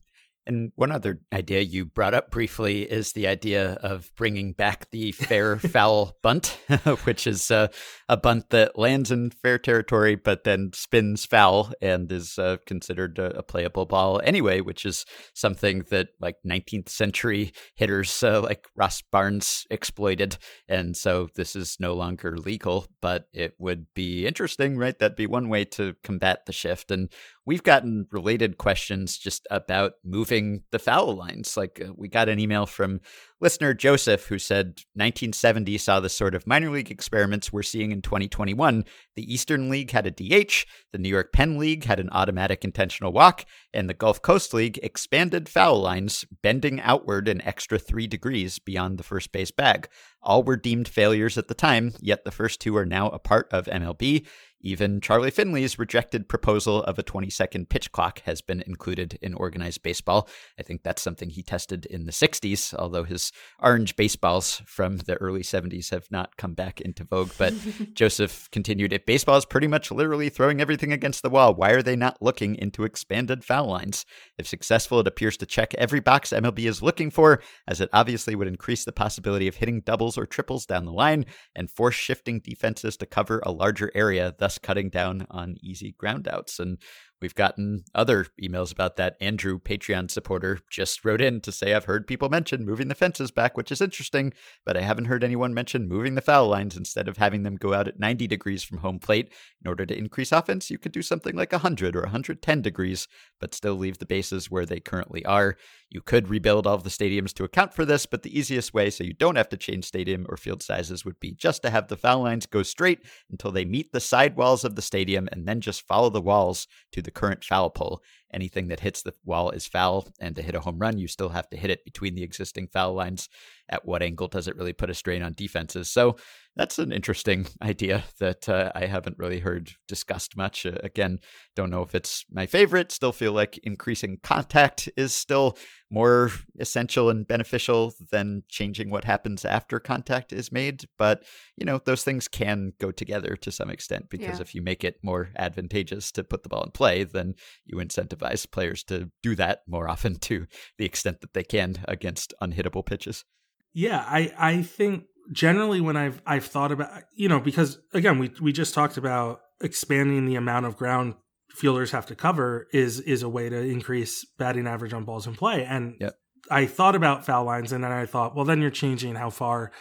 And one other idea you brought up briefly is the idea of bringing back the fair foul bunt, which is uh, a bunt that lands in fair territory but then spins foul and is uh, considered a, a, playable ball anyway, which is something that like 19th century hitters uh, like Ross Barnes exploited. And so this is no longer legal, but it would be interesting, right? That'd be one way to combat the shift. And we've gotten related questions just about moving the foul lines. Like uh, we got an email from listener Joseph who said 1970 saw the sort of minor league experiments we're seeing in 2021. The Eastern League had a DH, the New York Penn League had an automatic intentional walk, and the Gulf Coast League expanded foul lines, bending outward an extra 3 degrees beyond the first base bag. All were deemed failures at the time, yet the first two are now a part of MLB. Even Charlie Finley's rejected proposal of a 20 second pitch clock has been included in organized baseball. I think that's something he tested in the 60s, although his orange baseballs from the early 70s have not come back into vogue. But Joseph continued if baseball is pretty much literally throwing everything against the wall, why are they not looking into expanded foul lines? If successful, it appears to check every box MLB is looking for, as it obviously would increase the possibility of hitting doubles or triples down the line and force shifting defenses to cover a larger area, thus cutting down on easy groundouts. And We've gotten other emails about that. Andrew, Patreon supporter, just wrote in to say, I've heard people mention moving the fences back, which is interesting, but I haven't heard anyone mention moving the foul lines instead of having them go out at 90 degrees from home plate. In order to increase offense, you could do something like 100 or 110 degrees, but still leave the bases where they currently are. You could rebuild all of the stadiums to account for this, but the easiest way so you don't have to change stadium or field sizes would be just to have the foul lines go straight until they meet the side walls of the stadium and then just follow the walls to the current foul pole. Anything that hits the wall is foul, and to hit a home run, you still have to hit it between the existing foul lines. At what angle does it really put a strain on defenses? So that's an interesting idea that uh, I haven't really heard discussed much. Uh, again, don't know if it's my favorite. Still feel like increasing contact is still more essential and beneficial than changing what happens after contact is made. But, you know, those things can go together to some extent because yeah. if you make it more advantageous to put the ball in play, then you incentivize players to do that more often to the extent that they can against unhittable pitches. Yeah, I, I think generally when I've I've thought about you know because again we we just talked about expanding the amount of ground fielders have to cover is is a way to increase batting average on balls in play and yep. I thought about foul lines and then I thought well then you're changing how far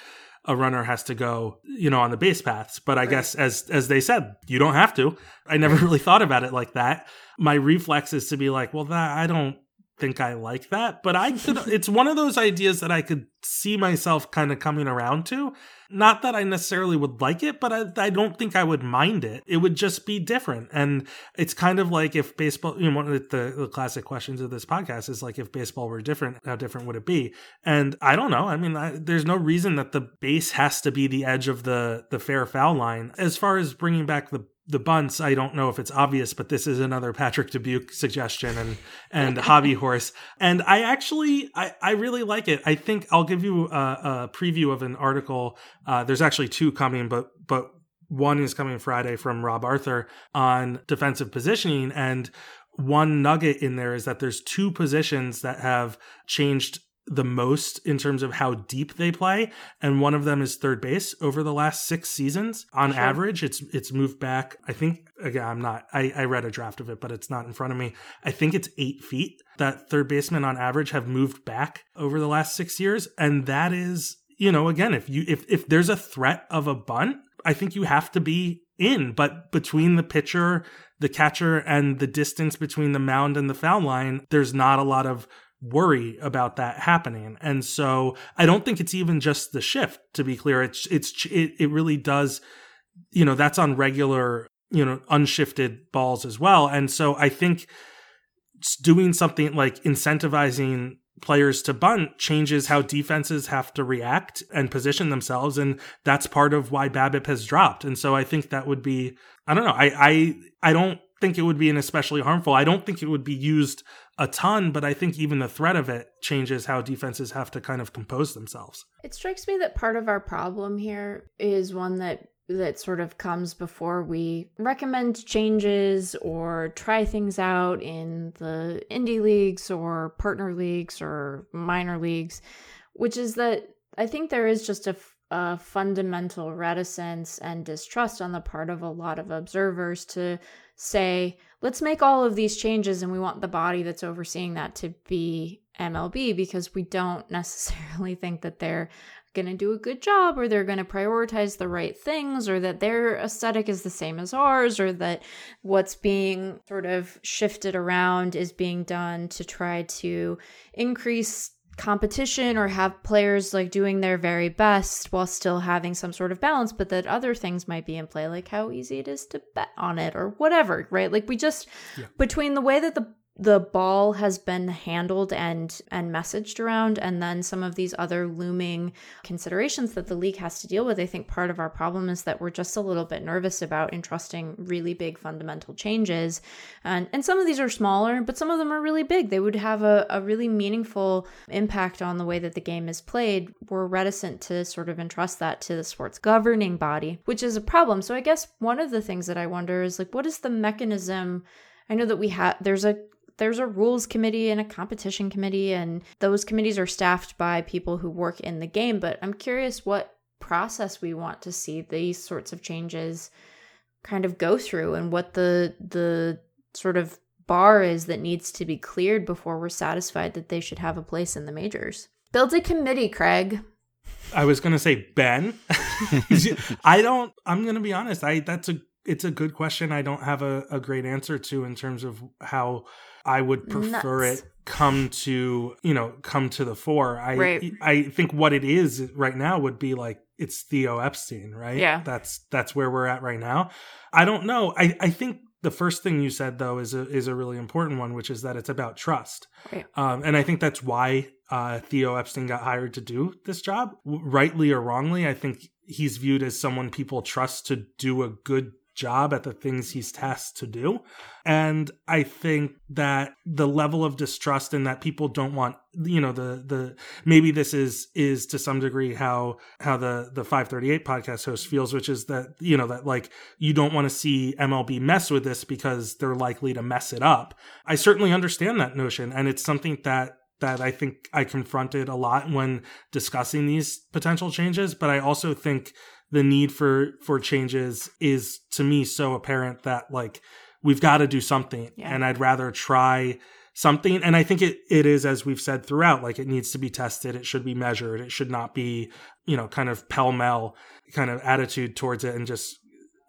a runner has to go you know on the base paths. But I right. guess as as they said you don't have to. I never really thought about it like that. My reflex is to be like well that I don't think I like that, but I could it's one of those ideas that I could see myself kind of coming around to. Not that I necessarily would like it, but I, I don't think I would mind it. It would just be different. And it's kind of like if baseball, you know, one of the, the classic questions of this podcast is like, if baseball were different, how different would it be? And I don't know. I mean, I, there's no reason that the base has to be the edge of the, the fair foul line. As far as bringing back the the bunts, I don't know if it's obvious, but this is another Patrick Dubuque suggestion and and hobby horse. And I actually I, I really like it. I think I'll give you a, a preview of an article. Uh, there's actually two coming, but but one is coming Friday from Rob Arthur on defensive positioning and one nugget in there is that there's two positions that have changed the most in terms of how deep they play and one of them is third base over the last six seasons. On sure. average it's it's moved back i think again i'm not I, I read a draft of it but it's not in front of me. I think it's eight feet that third basemen on average have moved back over the last six years. And that is you know again if you if if there's a threat of a bunt I think you have to be in, but between the pitcher, the catcher, and the distance between the mound and the foul line, there's not a lot of worry about that happening. And so I don't think it's even just the shift, to be clear. It's, it's, it, it really does, you know, that's on regular, you know, unshifted balls as well. And so I think doing something like incentivizing players to bunt changes how defenses have to react and position themselves and that's part of why BABIP has dropped and so I think that would be I don't know I I I don't think it would be an especially harmful I don't think it would be used a ton but I think even the threat of it changes how defenses have to kind of compose themselves. It strikes me that part of our problem here is one that that sort of comes before we recommend changes or try things out in the indie leagues or partner leagues or minor leagues, which is that I think there is just a, a fundamental reticence and distrust on the part of a lot of observers to say, let's make all of these changes and we want the body that's overseeing that to be MLB because we don't necessarily think that they're going to do a good job or they're going to prioritize the right things or that their aesthetic is the same as ours or that what's being sort of shifted around is being done to try to increase competition or have players like doing their very best while still having some sort of balance but that other things might be in play like how easy it is to bet on it or whatever right like we just yeah. between the way that the the ball has been handled and and messaged around and then some of these other looming considerations that the league has to deal with i think part of our problem is that we're just a little bit nervous about entrusting really big fundamental changes. And and some of these are smaller but some of them are really big. They would have a, a really meaningful impact on the way that the game is played. We're reticent to sort of entrust that to the sports governing body which is a problem. So i guess one of the things that i wonder is like what is the mechanism? I know that we have there's a there's a rules committee and a competition committee, and those committees are staffed by people who work in the game. But I'm curious what process we want to see these sorts of changes kind of go through and what the the sort of bar is that needs to be cleared before we're satisfied that they should have a place in the majors. Build a committee, Craig. I was going to say Ben. I don't I'm going to be honest. I that's a it's a good question. I don't have a, a great answer to in terms of how I would prefer Nuts. it come to you know come to the fore. I right. I think what it is right now would be like it's Theo Epstein, right? Yeah, that's that's where we're at right now. I don't know. I I think the first thing you said though is a is a really important one, which is that it's about trust. Right. Um, and I think that's why uh, Theo Epstein got hired to do this job, rightly or wrongly. I think he's viewed as someone people trust to do a good job at the things he's tasked to do. And I think that the level of distrust and that people don't want, you know, the, the, maybe this is, is to some degree how, how the, the 538 podcast host feels, which is that, you know, that like you don't want to see MLB mess with this because they're likely to mess it up. I certainly understand that notion. And it's something that that I think I confronted a lot when discussing these potential changes. But I also think the need for for changes is to me so apparent that like we've got to do something. Yeah. and i'd rather try something. And i think it it is as we've said throughout like it needs to be tested. It should be measured. It should not be you know kind of pell-mell kind of attitude towards it and just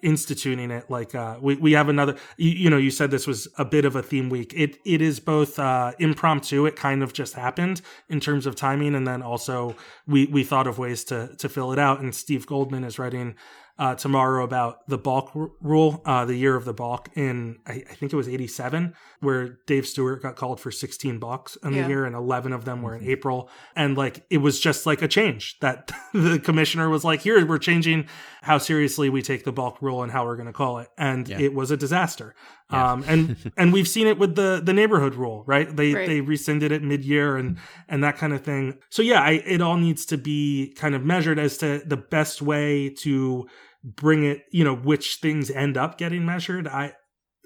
instituting it like uh we, we have another you, you, know you said this was a bit of a theme week. It it is both uh impromptu it kind of just happened in terms of timing and then also we we thought of ways to to fill it out and steve goldman is writing uh, tomorrow about the balk r- rule, uh, the year of the balk in I, I, think it was '87, where Dave Stewart got called for 16 balks in yeah. the year, and 11 of them were in mm-hmm. April. And like it was just like a change that the commissioner was like, "Here, we're changing how seriously we take the balk rule and how we're going to call it," and yeah. it was a disaster. Yeah. Um, and and we've seen it with the the neighborhood rule, right? They right. they rescinded it mid year and and that kind of thing. So yeah, I, it all needs to be kind of measured as to the best way to bring it, you know, which things end up getting measured. I,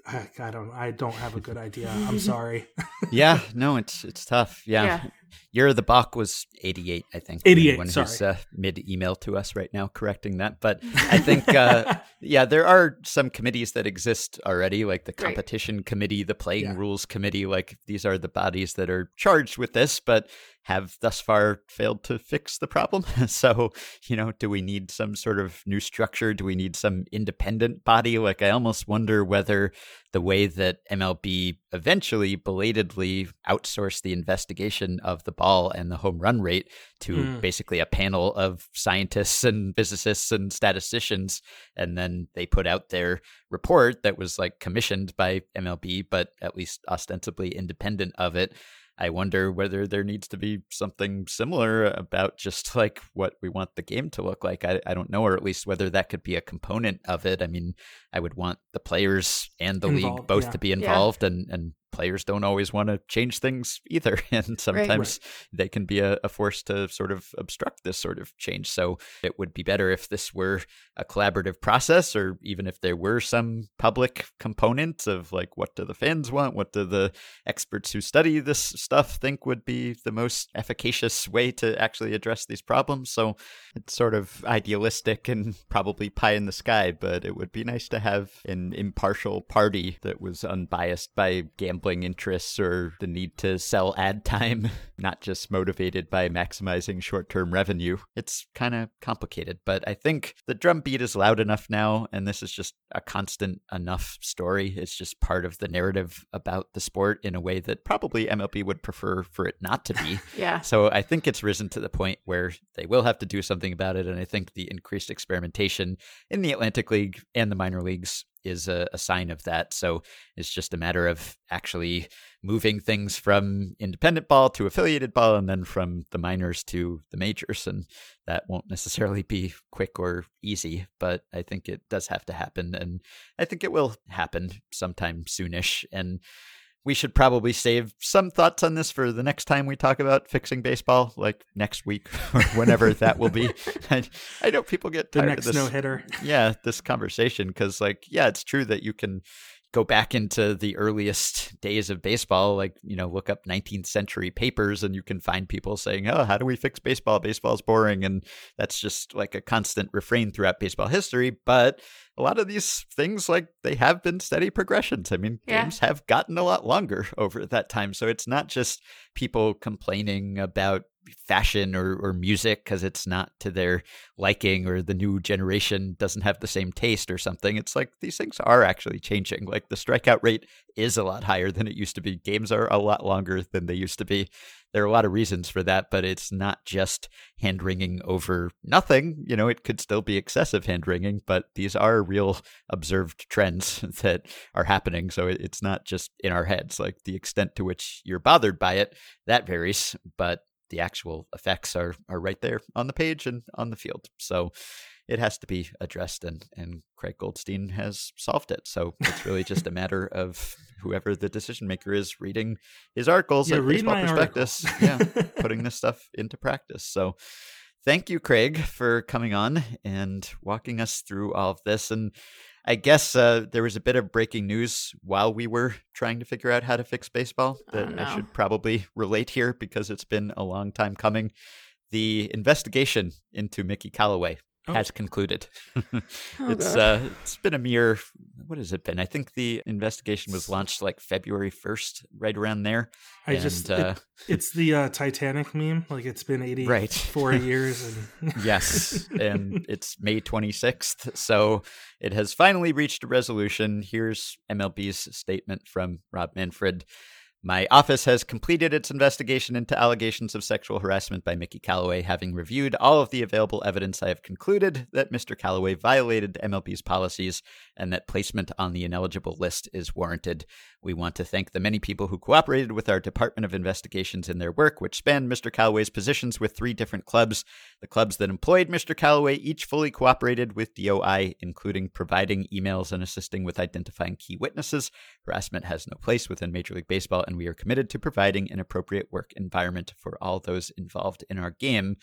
I, I don't, I don't have a good idea. I'm sorry. yeah, no, it's it's tough. Yeah. yeah. Year of the Balk was 88, I think. 88, Anyone sorry. who's uh, mid-email to us right now correcting that. But I think, uh, yeah, there are some committees that exist already, like the Right. competition committee, the playing Yeah. rules committee. Like these are the bodies that are charged with this, but have thus far failed to fix the problem. so, you know, do we need some sort of new structure? Do we need some independent body? Like, I almost wonder whether the way that MLB eventually belatedly outsourced the investigation of the ball and the home run rate to Mm. basically a panel of scientists and physicists and statisticians. And then they put out their report that was like commissioned by MLB, but at least ostensibly independent of it. I wonder whether there needs to be something similar about just like what we want the game to look like. I, I don't know, or at least whether that could be a component of it. I mean, I would want the players and the league both yeah. to be involved, and, and players don't always want to change things either. And sometimes they can be a, a force to sort of obstruct this sort of change. So it would be better if this were a collaborative process, or even if there were some public component of like, what do the fans want? What do the experts who study this stuff think would be the most efficacious way to actually address these problems? So it's sort of idealistic and probably pie in the sky, but it would be nice to have an impartial party that was unbiased by gambling interests or the need to sell ad time, not just motivated by maximizing short term revenue. It's kind of complicated, but I think the drumbeat is loud enough now, and this is just a constant enough story. It's just part of the narrative about the sport in a way that probably MLB would prefer for it not to be. Yeah. So I think it's risen to the point where they will have to do something about it. And I think the increased experimentation in the Atlantic League and the minor leagues is a, a sign of that. So it's just a matter of actually moving things from independent ball to affiliated ball and then from the minors to the majors. And that won't necessarily be quick or easy, but I think it does have to happen. And I think it will happen sometime soonish. And we should probably save some thoughts on this for the next time we talk about fixing baseball, like next week or whenever that will be. I, I know people get The tired next of this no hitter. yeah this conversation because like yeah it's true that you can go back into the earliest days of baseball like you know look up 19th century papers and you can find people saying oh how do we fix baseball? Baseball's boring. And that's just like a constant refrain throughout baseball history. But a lot of these things like they have been steady progressions. I mean Yeah. games have gotten a lot longer over that time. So it's not just people complaining about fashion or, or music because it's not to their liking or the new generation doesn't have the same taste or something. It's like these things are actually changing. Like the strikeout rate is a lot higher than it used to be. Games are a lot longer than they used to be. There are a lot of reasons for that, but it's not just hand wringing over nothing. You know, it could still be excessive hand wringing, but these are real observed trends that are happening. So it's not just in our heads. Like the extent to which you're bothered by it, that varies, but the actual effects are are right there on the page and on the field. So it has to be addressed and and Craig Goldstein has solved it. So it's really just a matter of whoever the decision maker is reading his articles Yeah, at read Baseball Prospectus. yeah, putting this stuff into practice. So thank you, Craig, for coming on and walking us through all of this. And I guess uh, there was a bit of breaking news while we were trying to figure out how to fix baseball that Oh, I should probably relate here because it's been a long time coming. The investigation into Mickey Callaway Oh. has concluded. Oh, it's uh, it's been a mere what has it been? I think the investigation was launched like February first, right around there. I And, just uh, it, it's the uh, Titanic meme. Like it's been eighty Right. four years and Yes, and it's May 26th, so it has finally reached a resolution. Here's MLB's statement from Rob Manfred. My office has completed its investigation into allegations of sexual harassment by Mickey Callaway, Having reviewed all of the available evidence, I have concluded that Mr. Callaway violated MLB's policies and that placement on the ineligible list is warranted. We want to thank the many people who cooperated with our Department of Investigations in their work, which spanned Mr. Callaway's positions with three different clubs. The clubs that employed Mr. Callaway each fully cooperated with DOI, including providing emails and assisting with identifying key witnesses. Harassment has no place within Major League Baseball, and we are committed to providing an appropriate work environment for all those involved in our game.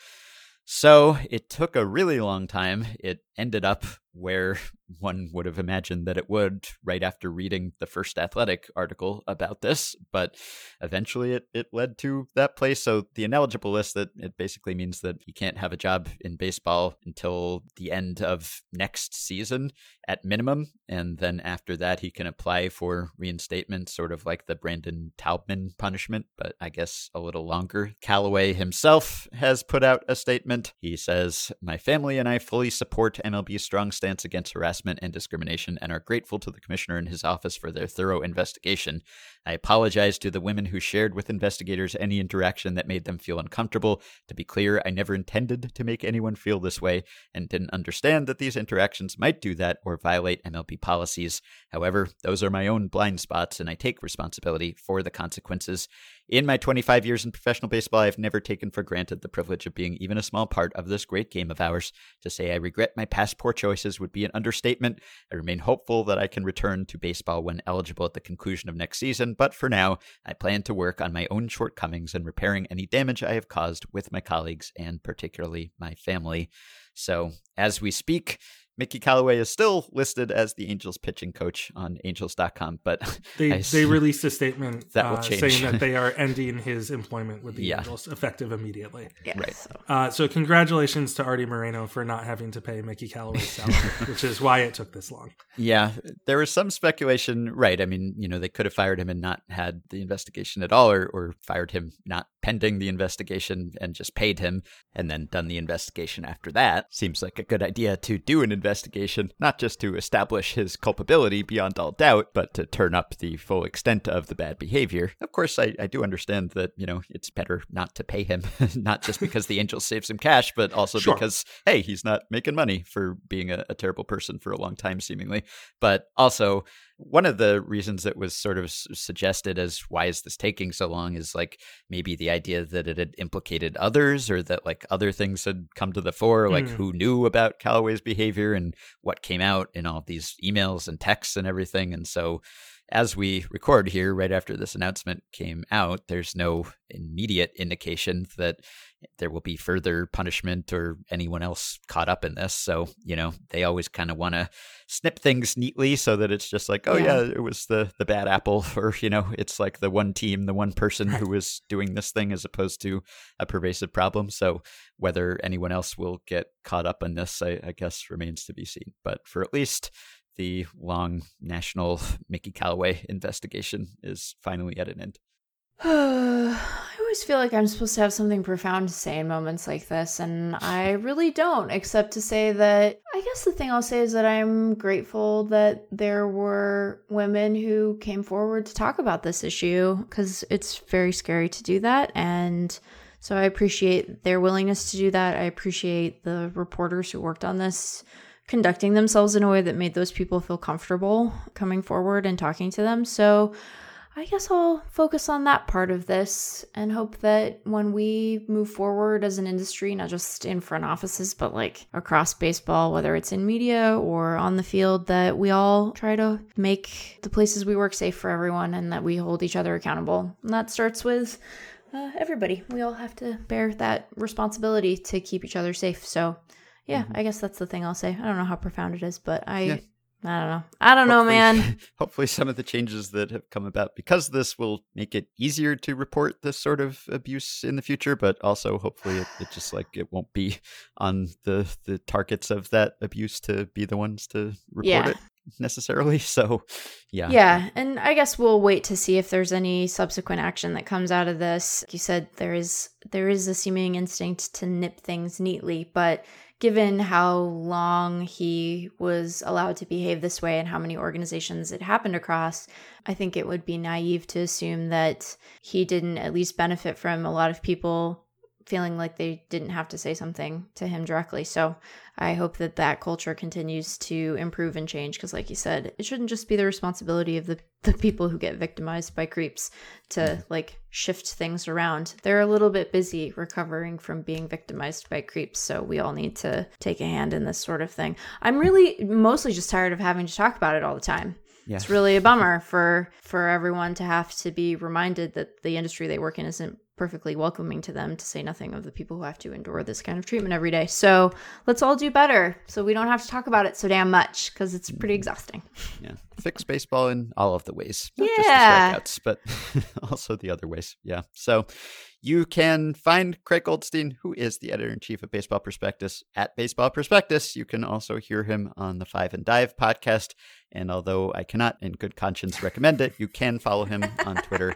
So it took a really long time. It ended up where one would have imagined that it would right after reading the first athletic article about this but eventually it, it led to that place. So the ineligible list that it basically means that he can't have a job in baseball until the end of next season at minimum and then after that he can apply for reinstatement sort of like the brandon taubman punishment but i guess a little longer. Callaway himself has put out a statement. He says my family and i fully support mlb's strong stance against harassment and discrimination and are grateful to the commissioner and his office for their thorough investigation. I apologize to the women who shared with investigators any interaction that made them feel uncomfortable. To be clear, I never intended to make anyone feel this way and didn't understand that these interactions might do that or violate MLB policies. However, those are my own blind spots and I take responsibility for the consequences. In my 25 years in professional baseball, I've never taken for granted the privilege of being even a small part of this great game of ours. To say I regret my past poor choices would be an understatement. I remain hopeful that I can return to baseball when eligible at the conclusion of next season, but for now, I plan to work on my own shortcomings and repairing any damage I have caused with my colleagues and particularly my family. So, as we speak, Mickey Callaway is still listed as the Angels pitching coach on Angels.com, but they they released a statement that will uh, saying that they are ending his employment with the Yeah. Angels effective immediately. Yeah, Right. so- Uh, so congratulations to Artie Moreno for not having to pay Mickey Callaway's salary, which is why it took this long. Yeah, there was some speculation, right? I mean, you know, they could have fired him and not had the investigation at all, or, or fired him not pending the investigation and just paid him and then done the investigation after that. Seems like a good idea to do an investigation, not just to establish his culpability beyond all doubt, but to turn up the full extent of the bad behavior. Of course, I, I do understand that, you know, it's better not to pay him, not just because the Angels save some cash, but also Sure. because, hey, he's not making money for being a, a terrible person for a long time, seemingly. But also, one of the reasons that was sort of s- suggested as why is this taking so long is like maybe the idea that it had implicated others or that like other things had come to the fore like Mm. who knew about callaway's behavior and what came out in all these emails and texts and everything and so as we record here right after this announcement came out there's no immediate indication that there will be further punishment or anyone else caught up in this so you know they always kind of want to snip things neatly so that it's just like, oh Yeah. yeah, it was the the bad apple, or you know, it's like the one team, the one person who was doing this thing, as opposed to a pervasive problem. So whether anyone else will get caught up in this, I, I guess remains to be seen. But for at least the long national Mickey Callaway investigation is finally at an end. I always feel like I'm supposed to have something profound to say in moments like this, and I really don't, except to say that I guess the thing I'll say is that I'm grateful that there were women who came forward to talk about this issue because it's very scary to do that. And so I appreciate their willingness to do that. I appreciate the reporters who worked on this conducting themselves in a way that made those people feel comfortable coming forward and talking to them. So I guess I'll focus on that part of this and hope that when we move forward as an industry, not just in front offices, but like across baseball, whether it's in media or on the field, that we all try to make the places we work safe for everyone and that we hold each other accountable. And that starts with uh, everybody. We all have to bear that responsibility to keep each other safe. So, yeah, mm-hmm. I guess that's the thing I'll say. I don't know how profound it is, but I. Yeah. I don't know. I don't know, man. Hopefully, some of the changes that have come about because of this will make it easier to report this sort of abuse in the future. But also, hopefully, it, it just like it won't be on the the targets of that abuse to be the ones to report Yeah. it necessarily. So, yeah, Yeah, and I guess we'll wait to see if there's any subsequent action that comes out of this. Like you said there is there is a seeming instinct to nip things neatly, but given how long he was allowed to behave this way and how many organizations it happened across, I think it would be naive to assume that he didn't at least benefit from a lot of people feeling like they didn't have to say something to him directly. So I hope that that culture continues to improve and change because, like you said, it shouldn't just be the responsibility of the, the people who get victimized by creeps to like shift things around. They're a little bit busy recovering from being victimized by creeps. So we all need to take a hand in this sort of thing. I'm really mostly just tired of having to talk about it all the time. It's really a bummer for for everyone to have to be reminded that the industry they work in isn't perfectly welcoming to them, to say nothing of the people who have to endure this kind of treatment every day. So let's all do better so we don't have to talk about it so damn much because it's pretty mm-hmm. exhausting. Yeah. Fix baseball in all of the ways. Not Yeah. just the strikeouts, but also the other ways. Yeah. So you can find Craig Goldstein, who is the editor in chief of Baseball Prospectus, at Baseball Prospectus. You can also hear him on the Five and Dive podcast. And although I cannot, in good conscience, recommend it, you can follow him on Twitter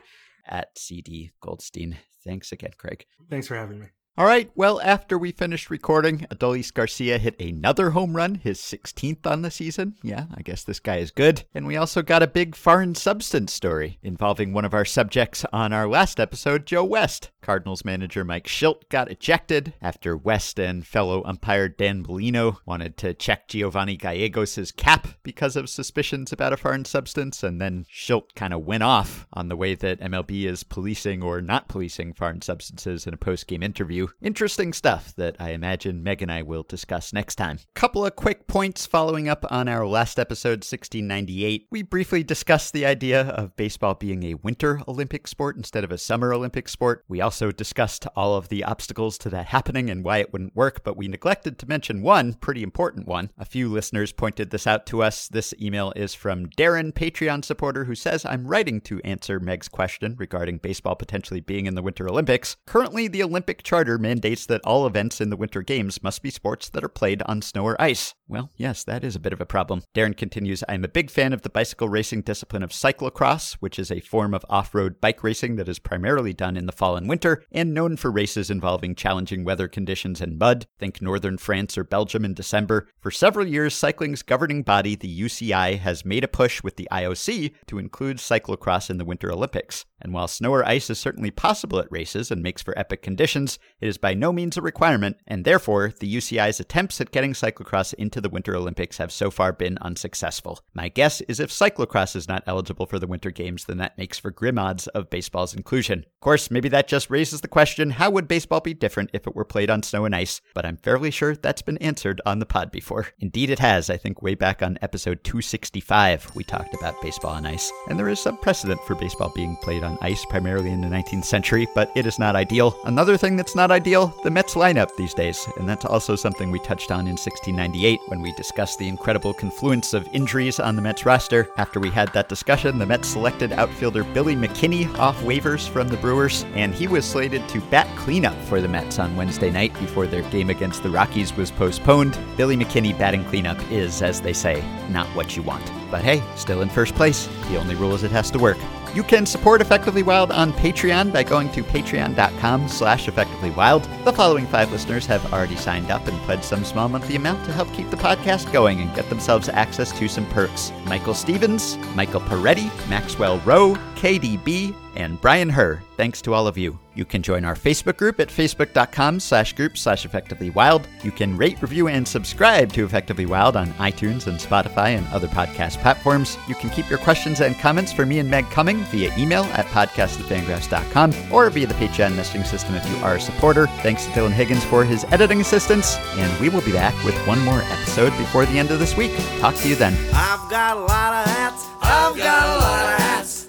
at CD Goldstein. Thanks again, Craig. Thanks for having me. All right. Well, after we finished recording, Adolis Garcia hit another home run, his 16th on the season. Yeah, I guess this guy is good. And we also got a big foreign substance story involving one of our subjects on our last episode, Joe West. Cardinals manager Mike Shildt got ejected after West and fellow umpire Dan Bellino wanted to check Giovanni Gallegos' cap because of suspicions about a foreign substance. And then Shildt kind of went off on the way that MLB is policing or not policing foreign substances in a post game interview. Interesting stuff that I imagine Meg and I will discuss next time. Couple of quick points following up on our last episode, 1698. We briefly discussed the idea of baseball being a winter Olympic sport instead of a summer Olympic sport. We also discussed all of the obstacles to that happening and why it wouldn't work, but we neglected to mention one pretty important one. A few listeners pointed this out to us. This email is from Darren, Patreon supporter, who says, I'm writing to answer Meg's question regarding baseball potentially being in the Winter Olympics. Currently, the Olympic Charter mandates that all events in the Winter Games must be sports that are played on snow or ice. Well, yes, that is a bit of a problem. Darren continues, I'm a big fan of the bicycle racing discipline of cyclocross, which is a form of off road bike racing that is primarily done in the fall and winter, and known for races involving challenging weather conditions and mud. Think northern France or Belgium in December. For several years, cycling's governing body, the UCI, has made a push with the IOC to include cyclocross in the Winter Olympics. And while snow or ice is certainly possible at races and makes for epic conditions, it is by no means a requirement, and therefore, the UCI's attempts at getting cyclocross into the Winter Olympics have so far been unsuccessful. My guess is if cyclocross is not eligible for the Winter Games, then that makes for grim odds of baseball's inclusion. Of course, maybe that just raises the question how would baseball be different if it were played on snow and ice? But I'm fairly sure that's been answered on the pod before. Indeed, it has. I think way back on episode 265, we talked about baseball on ice. And there is some precedent for baseball being played on ice, primarily in the 19th century, but it is not ideal. Another thing that's not ideal the Mets lineup these days. And that's also something we touched on in 1698 when we discussed the incredible confluence of injuries on the Mets roster. After we had that discussion, the Mets selected outfielder Billy McKinney off waivers from the Brewers, and he was slated to bat cleanup for the Mets on Wednesday night before their game against the Rockies was postponed. Billy McKinney batting cleanup is, as they say, not what you want. But hey, still in first place. The only rule is it has to work. You can support Effectively Wild on Patreon by going to patreon.com slash effectivelywild. The following five listeners have already signed up and pledged some small monthly amount to help keep the podcast going and get themselves access to some perks. Michael Stevens, Michael Peretti, Maxwell Rowe, KDB, and Brian Herr. Thanks to all of you. You can join our Facebook group at facebook.com slash group slash effectively wild. You can rate, review, and subscribe to Effectively Wild on iTunes and Spotify and other podcast platforms. You can keep your questions and comments for me and Meg coming via email at podcast@fangraphs.com or via the Patreon messaging system if you are a supporter. Thanks to Dylan Higgins for his editing assistance, and we will be back with one more episode before the end of this week. Talk to you then. I've got a lot of hats. I've got a lot of hats.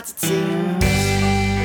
out to tears.